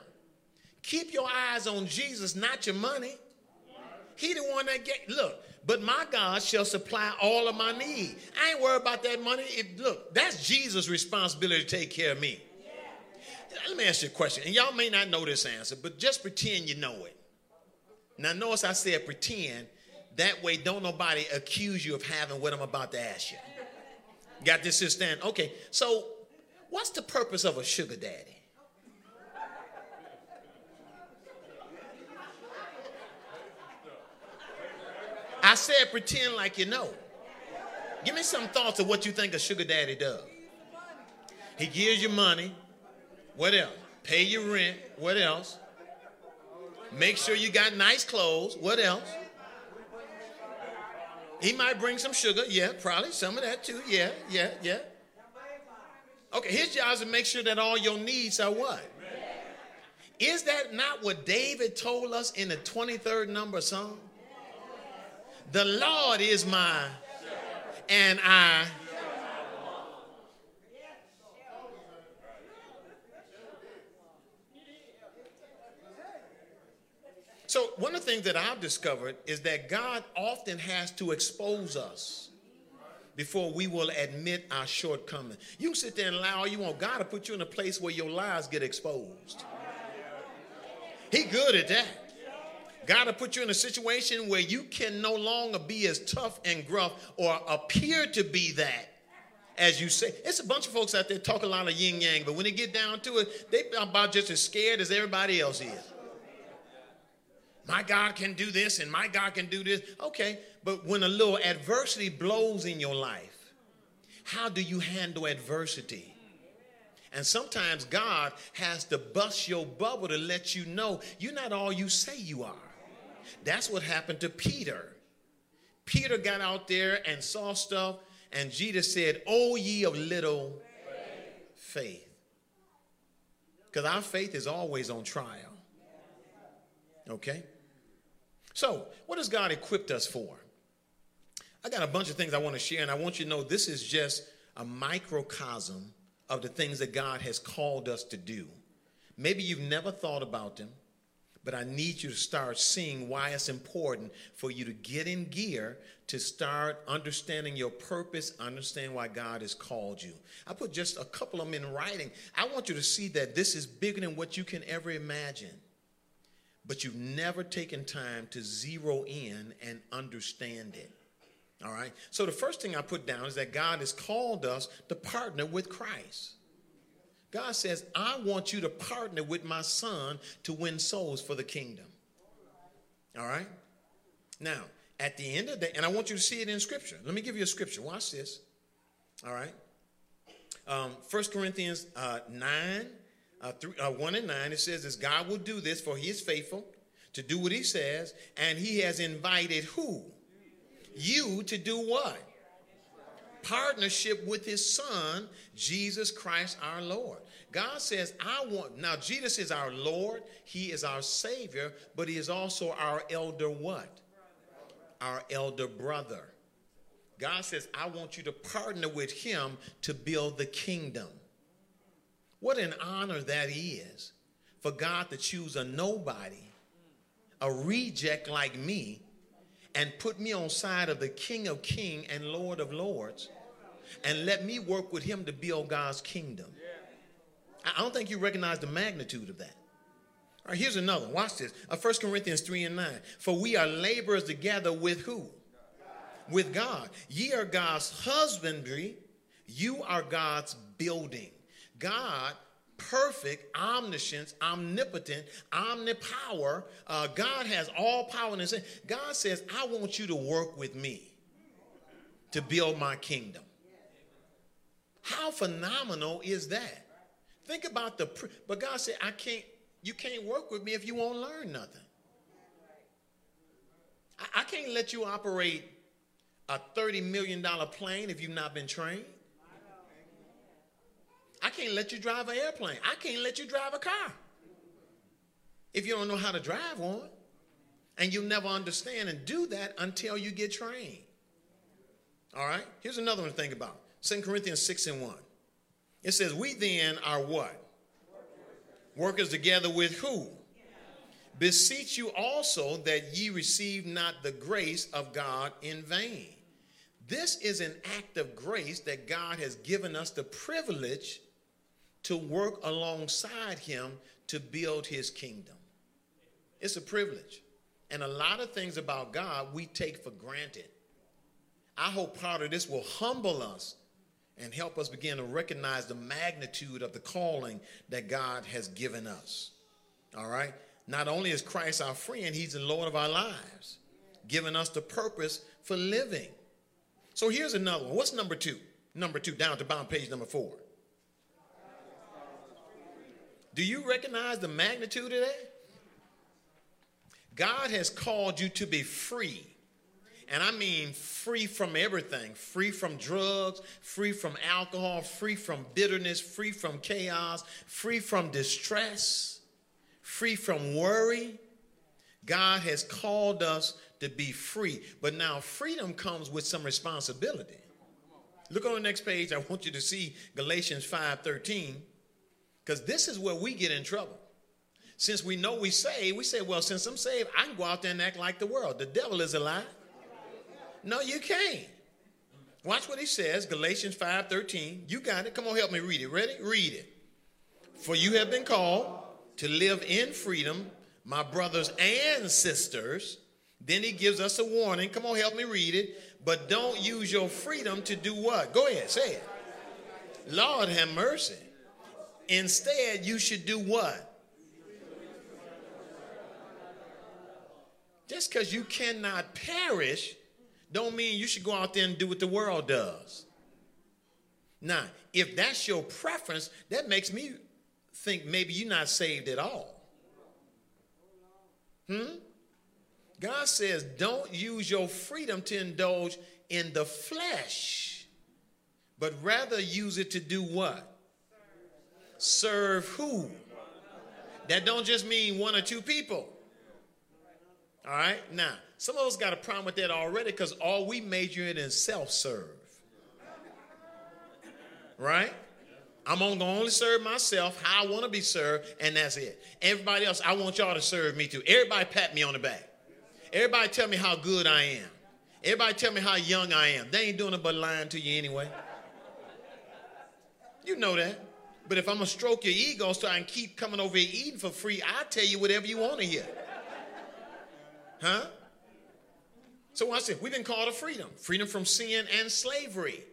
Keep your eyes on Jesus, not your money. He the one that get look, but my God shall supply all of my need. I ain't worried about that money. It, look, that's Jesus' responsibility to take care of me. Let me ask you a question, and y'all may not know this answer, but just pretend you know it. Now, notice I said pretend that way, don't nobody accuse you of having what I'm about to ask you. Got this here stand? Okay, so what's the purpose of a sugar daddy? I said pretend like you know. Give me some thoughts of what you think a sugar daddy does. He gives you money. What else? Pay your rent. What else? Make sure you got nice clothes. What else? He might bring some sugar. Yeah, probably some of that too. Yeah, yeah, yeah. Okay, his job is to make sure that all your needs are what? Is that not what David told us in the 23rd number Psalm? The Lord is my, and I So, one of the things that I've discovered is that God often has to expose us before we will admit our shortcomings. You can sit there and lie all you want. God will put you in a place where your lies get exposed. He good at that. God will put you in a situation where you can no longer be as tough and gruff or appear to be that as you say. It's a bunch of folks out there talk a lot of yin yang, but when they get down to it, they about just as scared as everybody else is. My God can do this and my God can do this. Okay, but when a little adversity blows in your life, how do you handle adversity? And sometimes God has to bust your bubble to let you know you're not all you say you are. That's what happened to Peter. Peter got out there and saw stuff, and Jesus said, Oh, ye of little faith. Because our faith is always on trial. Okay? So, what has God equipped us for? I got a bunch of things I want to share, and I want you to know this is just a microcosm of the things that God has called us to do. Maybe you've never thought about them, But I need you to start seeing why it's important for you to get in gear to start understanding your purpose, understand why God has called you. I put just a couple of them in writing. I want you to see that this is bigger than what you can ever imagine. But you've never taken time to zero in and understand it. All right? So the first thing I put down is that God has called us to partner with Christ. God says, I want you to partner with my son to win souls for the kingdom. All right? Now, at the end of the and I want you to see it in scripture. Let me give you a scripture. Watch this. All right? Um, 1 Corinthians uh, 9, uh, three, uh, 1 and 9, it says this God will do this, for he is faithful to do what he says, and he has invited who? You to do what? partnership with his son, Jesus Christ our Lord. God says, I want, now Jesus is our Lord, he is our Savior, but he is also our elder what? Our elder brother. God says, I want you to partner with him to build the kingdom. What an honor that is for God to choose a nobody, a reject like me, and put me on side of the King of King and Lord of Lords and let me work with him to build God's kingdom. I don't think you recognize the magnitude of that. All right, here's another. Watch this. Uh, 1 Corinthians 3 and 9. For we are laborers together with who? With God. Ye are God's husbandry. You are God's building. God perfect, omniscience, omnipotent, omnipower. Uh, God has all power in his hand. God says, I want you to work with me to build my kingdom. How phenomenal is that? Think about the, but God said, I can't, you can't work with me if you won't learn nothing. I, I can't let you operate a $30 million plane if you've not been trained. I can't let you drive an airplane. I can't let you drive a car if you don't know how to drive one. And you'll never understand and do that until you get trained. All right? Here's another one to think about 2 Corinthians 6 and 1. It says, We then are what? Workers together with who? Beseech you also that ye receive not the grace of God in vain. This is an act of grace that God has given us the privilege to work alongside Him to build His kingdom. It's a privilege. And a lot of things about God we take for granted. I hope part of this will humble us and help us begin to recognize the magnitude of the calling that God has given us. All right? Not only is Christ our friend, He's the Lord of our lives, giving us the purpose for living. So here's another one. What's number two? Number two, down to bottom page number four. Do you recognize the magnitude of that? God has called you to be free and I mean free from everything free from drugs, free from alcohol, free from bitterness, free from chaos, free from distress, free from worry. God has called us to be free. But now freedom comes with some responsibility. Look on the next page. I want you to see Galatians 5:13 cuz this is where we get in trouble. Since we know we say, we say, well, since I'm saved, I can go out there and act like the world. The devil is a lie. No, you can't. Watch what he says, Galatians 5:13. You got it. Come on, help me read it. Ready? Read it. For you have been called to live in freedom, my brothers and sisters. Then he gives us a warning. Come on, help me read it. But don't use your freedom to do what? Go ahead, say it. Lord have mercy. Instead, you should do what? Just because you cannot perish don't mean you should go out there and do what the world does. Now, if that's your preference, that makes me think maybe you're not saved at all. Hmm? God says, don't use your freedom to indulge in the flesh, but rather use it to do what? Serve who? That don't just mean one or two people. All right? Now, some of us got a problem with that already because all we major in is self serve. Right? I'm going to only serve myself how I want to be served, and that's it. Everybody else, I want y'all to serve me too. Everybody pat me on the back. Everybody tell me how good I am. Everybody tell me how young I am. They ain't doing it but lying to you anyway. You know that. But if I'm to stroke your ego so I can keep coming over here eating for free, I'll tell you whatever you want to hear. Huh? So watch this. We've been called to freedom. Freedom from sin and slavery.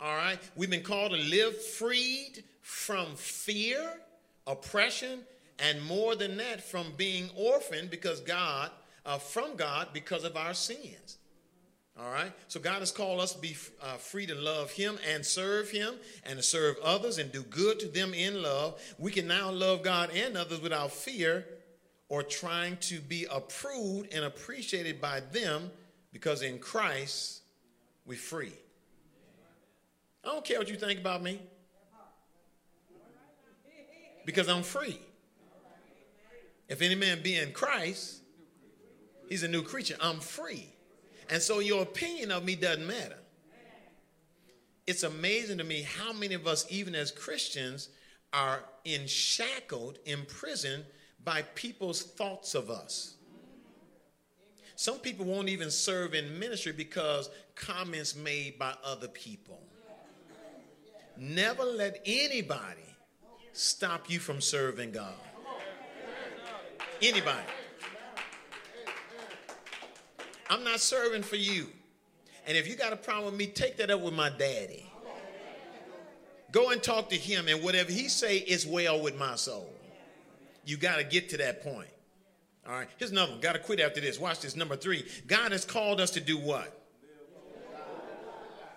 All right? We've been called to live freed from fear, oppression, and more than that, from being orphaned because God, uh, from God because of our sins. All right? So God has called us to be uh, free to love Him and serve Him and to serve others and do good to them in love. We can now love God and others without fear or trying to be approved and appreciated by them because in Christ we're free. I don't care what you think about me because I'm free. If any man be in Christ, he's a new creature. I'm free. And so your opinion of me doesn't matter. It's amazing to me how many of us, even as Christians, are enshackled, imprisoned by people's thoughts of us. Some people won't even serve in ministry because comments made by other people. Never let anybody stop you from serving God. Anybody. I'm not serving for you. And if you got a problem with me, take that up with my daddy. Go and talk to him, and whatever he say is well with my soul. You got to get to that point. All right. Here's another one. Got to quit after this. Watch this. Number three. God has called us to do what?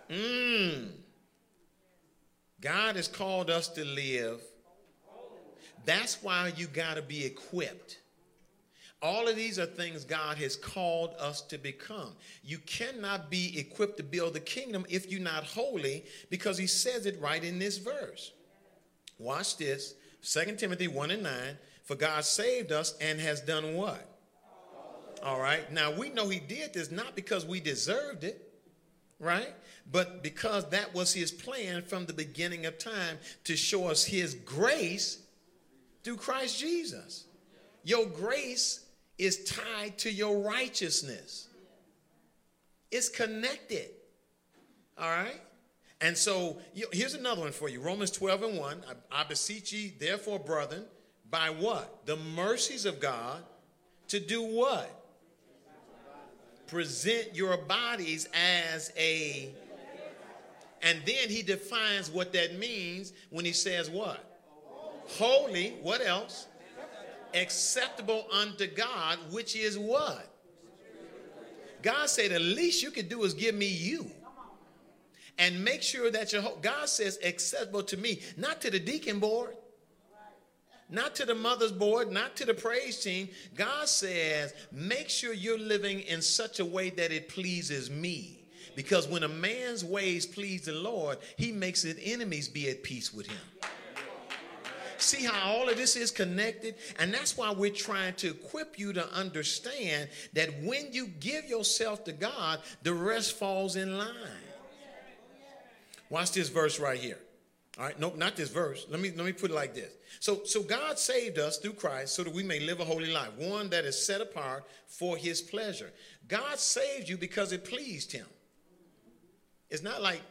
Mmm. God has called us to live. That's why you got to be equipped. All of these are things God has called us to become. You cannot be equipped to build the kingdom if you're not holy because he says it right in this verse. Watch this 2 Timothy 1 and 9. For God saved us and has done what? All right. Now we know he did this not because we deserved it, right? But because that was his plan from the beginning of time to show us his grace through Christ Jesus. Your grace is tied to your righteousness. It's connected. All right? And so here's another one for you Romans 12 and 1. I, I beseech ye, therefore, brethren, by what? The mercies of God, to do what? Present your bodies as a. And then he defines what that means when he says what? Holy, what else? Acceptable unto God, which is what? God said, the least you could do is give me you. And make sure that your God says acceptable to me, not to the deacon board, not to the mother's board, not to the praise team. God says, make sure you're living in such a way that it pleases me. Because when a man's ways please the Lord, he makes his enemies be at peace with him. See how all of this is connected? And that's why we're trying to equip you to understand that when you give yourself to God, the rest falls in line. Watch this verse right here. All right, nope, not this verse. Let me let me put it like this. So so God saved us through Christ so that we may live a holy life, one that is set apart for his pleasure. God saved you because it pleased him. It's not like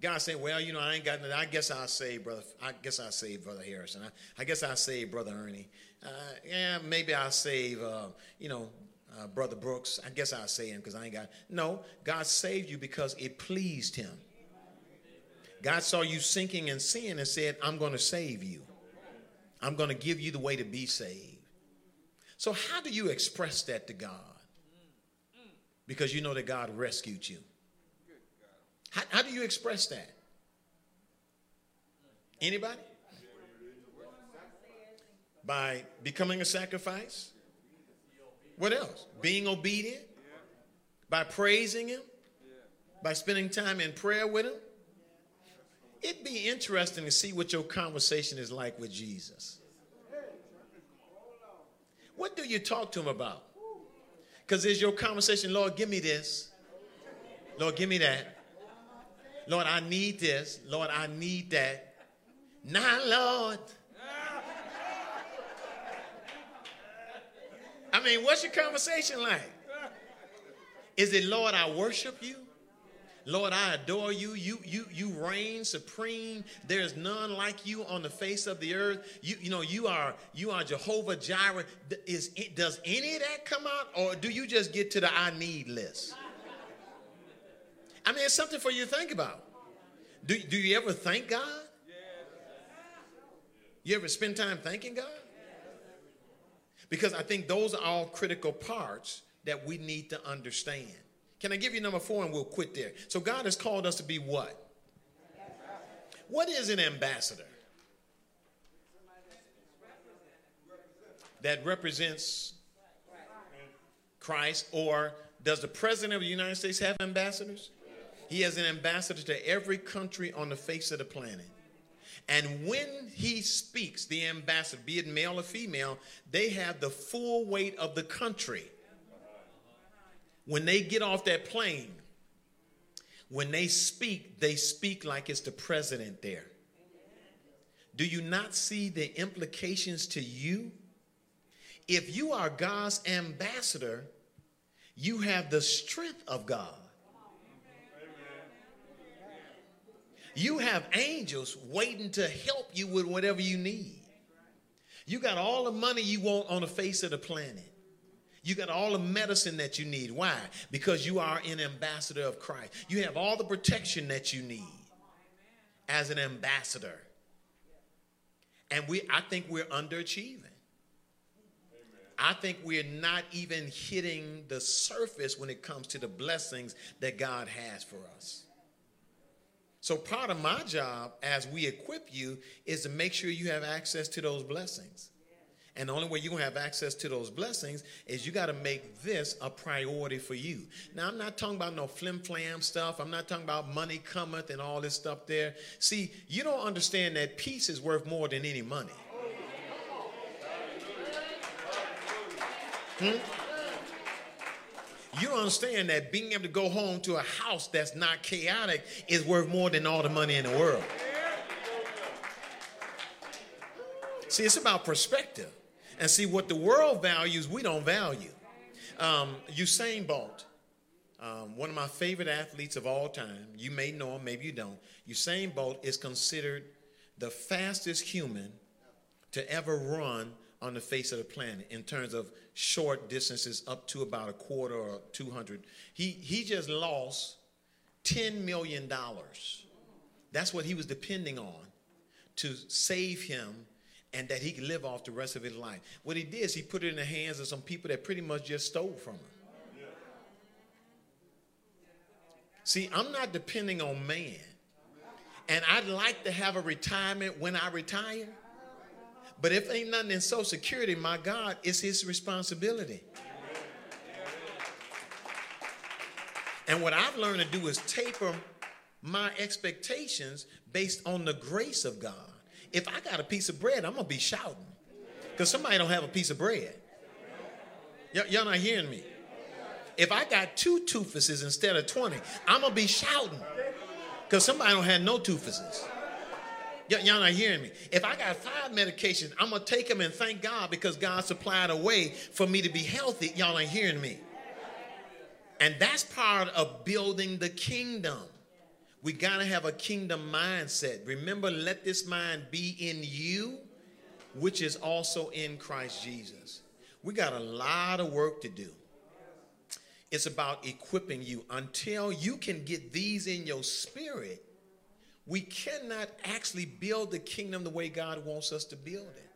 God said, well, you know, I ain't got nothing. I guess I'll save brother. I guess I'll save brother Harrison. I, I guess I'll save brother Ernie. Uh, yeah, maybe I'll save, uh, you know, uh, brother Brooks. I guess I'll save him because I ain't got. No, God saved you because it pleased Him. God saw you sinking in sin and said, "I'm going to save you. I'm going to give you the way to be saved." So, how do you express that to God? Because you know that God rescued you. How, how do you express that? Anybody? By becoming a sacrifice? What else? Being obedient? By praising Him? By spending time in prayer with Him? It'd be interesting to see what your conversation is like with Jesus. What do you talk to Him about? Because is your conversation, Lord, give me this. Lord, give me that. Lord, I need this. Lord, I need that. Now, Lord. I mean, what's your conversation like? Is it, Lord, I worship you? Lord, I adore you. You, you, you reign supreme. There is none like you on the face of the earth. You, you know, you are you are Jehovah Jireh. Is does any of that come out, or do you just get to the I need list? I mean, it's something for you to think about. Do, do you ever thank God? You ever spend time thanking God? Because I think those are all critical parts that we need to understand. Can I give you number four and we'll quit there? So God has called us to be what? What is an ambassador? That represents Christ, or does the President of the United States have ambassadors? He is an ambassador to every country on the face of the planet. And when he speaks, the ambassador, be it male or female, they have the full weight of the country when they get off that plane, when they speak, they speak like it's the president there. Do you not see the implications to you? If you are God's ambassador, you have the strength of God. You have angels waiting to help you with whatever you need. You got all the money you want on the face of the planet. You got all the medicine that you need. Why? Because you are an ambassador of Christ. You have all the protection that you need as an ambassador. And we I think we're underachieving. I think we're not even hitting the surface when it comes to the blessings that God has for us. So, part of my job as we equip you is to make sure you have access to those blessings. And the only way you're going to have access to those blessings is you got to make this a priority for you. Now, I'm not talking about no flim flam stuff. I'm not talking about money cometh and all this stuff there. See, you don't understand that peace is worth more than any money. Hmm? You don't understand that being able to go home to a house that's not chaotic is worth more than all the money in the world. See, it's about perspective and see what the world values, we don't value. Um, Usain Bolt, um, one of my favorite athletes of all time. You may know him, maybe you don't. Usain Bolt is considered the fastest human to ever run on the face of the planet in terms of short distances up to about a quarter or 200. He, he just lost $10 million. That's what he was depending on to save him and that he could live off the rest of his life. What he did is he put it in the hands of some people that pretty much just stole from him. See, I'm not depending on man. And I'd like to have a retirement when I retire. But if ain't nothing in Social Security, my God, it's his responsibility. And what I've learned to do is taper my expectations based on the grace of God. If I got a piece of bread, I'm gonna be shouting. Because somebody don't have a piece of bread. Y- y'all not hearing me? If I got two toofuses instead of 20, I'm gonna be shouting. Because somebody don't have no toofuses. Y'all not hearing me? If I got five medications, I'm gonna take them and thank God because God supplied a way for me to be healthy. Y'all ain't hearing me. And that's part of building the kingdom. We got to have a kingdom mindset. Remember, let this mind be in you, which is also in Christ Jesus. We got a lot of work to do. It's about equipping you. Until you can get these in your spirit, we cannot actually build the kingdom the way God wants us to build it.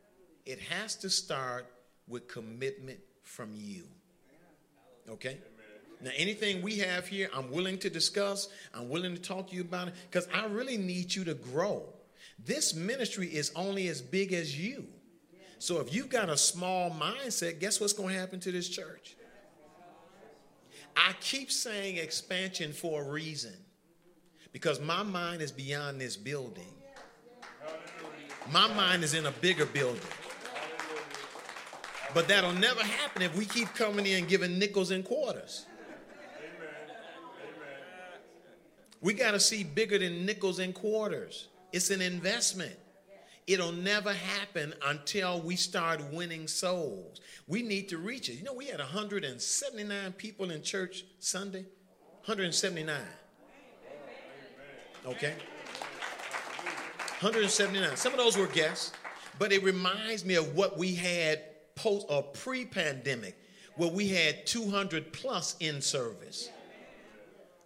It has to start with commitment from you. Okay? Now, anything we have here, I'm willing to discuss. I'm willing to talk to you about it because I really need you to grow. This ministry is only as big as you. So if you've got a small mindset, guess what's going to happen to this church? I keep saying expansion for a reason because my mind is beyond this building. My mind is in a bigger building. But that'll never happen if we keep coming in giving nickels and quarters. We got to see bigger than nickels and quarters. It's an investment. It'll never happen until we start winning souls. We need to reach it. You know, we had 179 people in church Sunday. 179. Okay? 179. Some of those were guests, but it reminds me of what we had post or pre-pandemic, where we had 200 plus in service.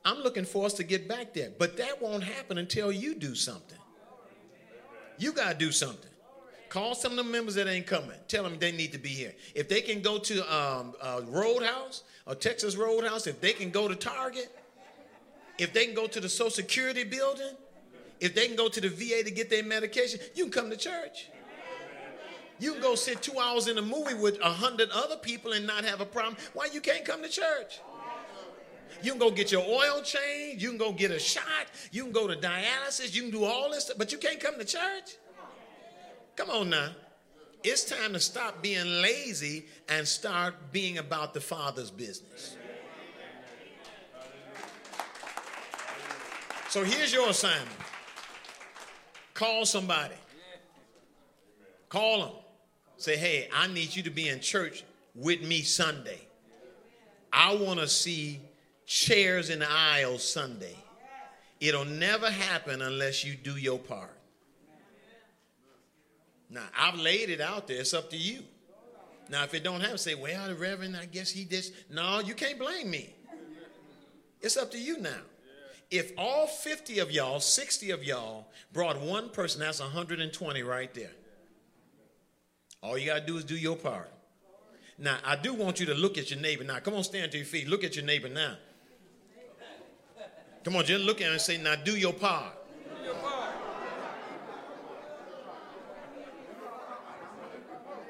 I'm looking for us to get back there, but that won't happen until you do something. You got to do something. Call some of the members that ain't coming. Tell them they need to be here. If they can go to um, uh, Roadhouse or Texas Roadhouse, if they can go to Target, if they can go to the Social Security building, if they can go to the VA to get their medication, you can come to church. You can go sit two hours in a movie with a hundred other people and not have a problem. Why you can't come to church? You can go get your oil changed. You can go get a shot. You can go to dialysis. You can do all this stuff, but you can't come to church. Come on now. It's time to stop being lazy and start being about the Father's business. So here's your assignment call somebody, call them. Say, hey, I need you to be in church with me Sunday. I want to see chairs in the aisle Sunday. It'll never happen unless you do your part. Now, I've laid it out there. It's up to you. Now, if it don't happen, say, well, the Reverend, I guess he did. No, you can't blame me. It's up to you now. If all 50 of y'all, 60 of y'all brought one person, that's 120 right there. All you got to do is do your part. Now, I do want you to look at your neighbor now. Come on, stand to your feet. Look at your neighbor now. Come on, just look at him and say, now do your part.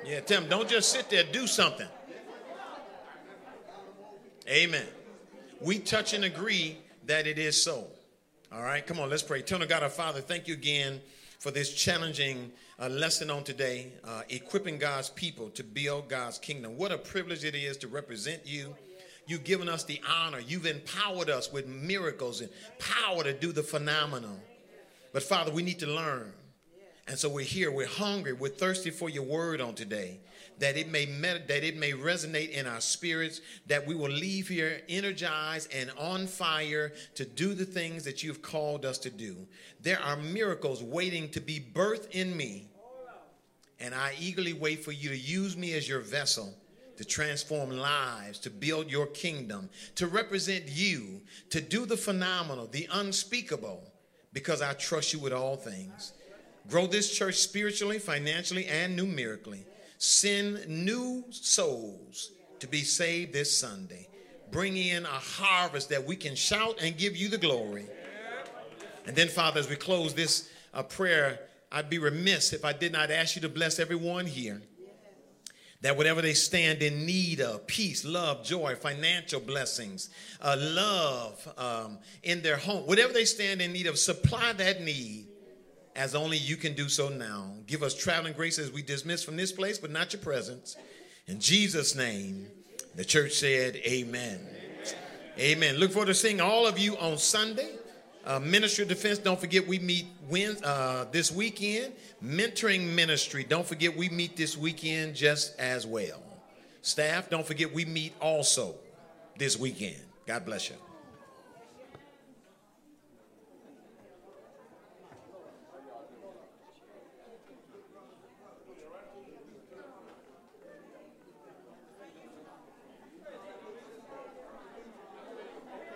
Yeah, tell him, don't just sit there, do something. Amen. We touch and agree that it is so. All right, come on, let's pray. Eternal God, our Father, thank you again for this challenging uh, lesson on today, uh, equipping God's people to build God's kingdom. What a privilege it is to represent you. You've given us the honor. You've empowered us with miracles and power to do the phenomenal. But Father, we need to learn. And so we're here, we're hungry, we're thirsty for your word on today, that it may med- that it may resonate in our spirits, that we will leave here energized and on fire to do the things that you've called us to do. There are miracles waiting to be birthed in me, and I eagerly wait for you to use me as your vessel to transform lives, to build your kingdom, to represent you, to do the phenomenal, the unspeakable, because I trust you with all things. Grow this church spiritually, financially, and numerically. Send new souls to be saved this Sunday. Bring in a harvest that we can shout and give you the glory. And then, Father, as we close this uh, prayer, I'd be remiss if I did not ask you to bless everyone here. That whatever they stand in need of, peace, love, joy, financial blessings, uh, love um, in their home, whatever they stand in need of, supply that need as only you can do so now. Give us traveling grace as we dismiss from this place, but not your presence. In Jesus' name, the church said, Amen. Amen. Look forward to seeing all of you on Sunday. Uh, ministry of Defense, don't forget we meet when, uh, this weekend. Mentoring Ministry, don't forget we meet this weekend just as well. Staff, don't forget we meet also this weekend. God bless you.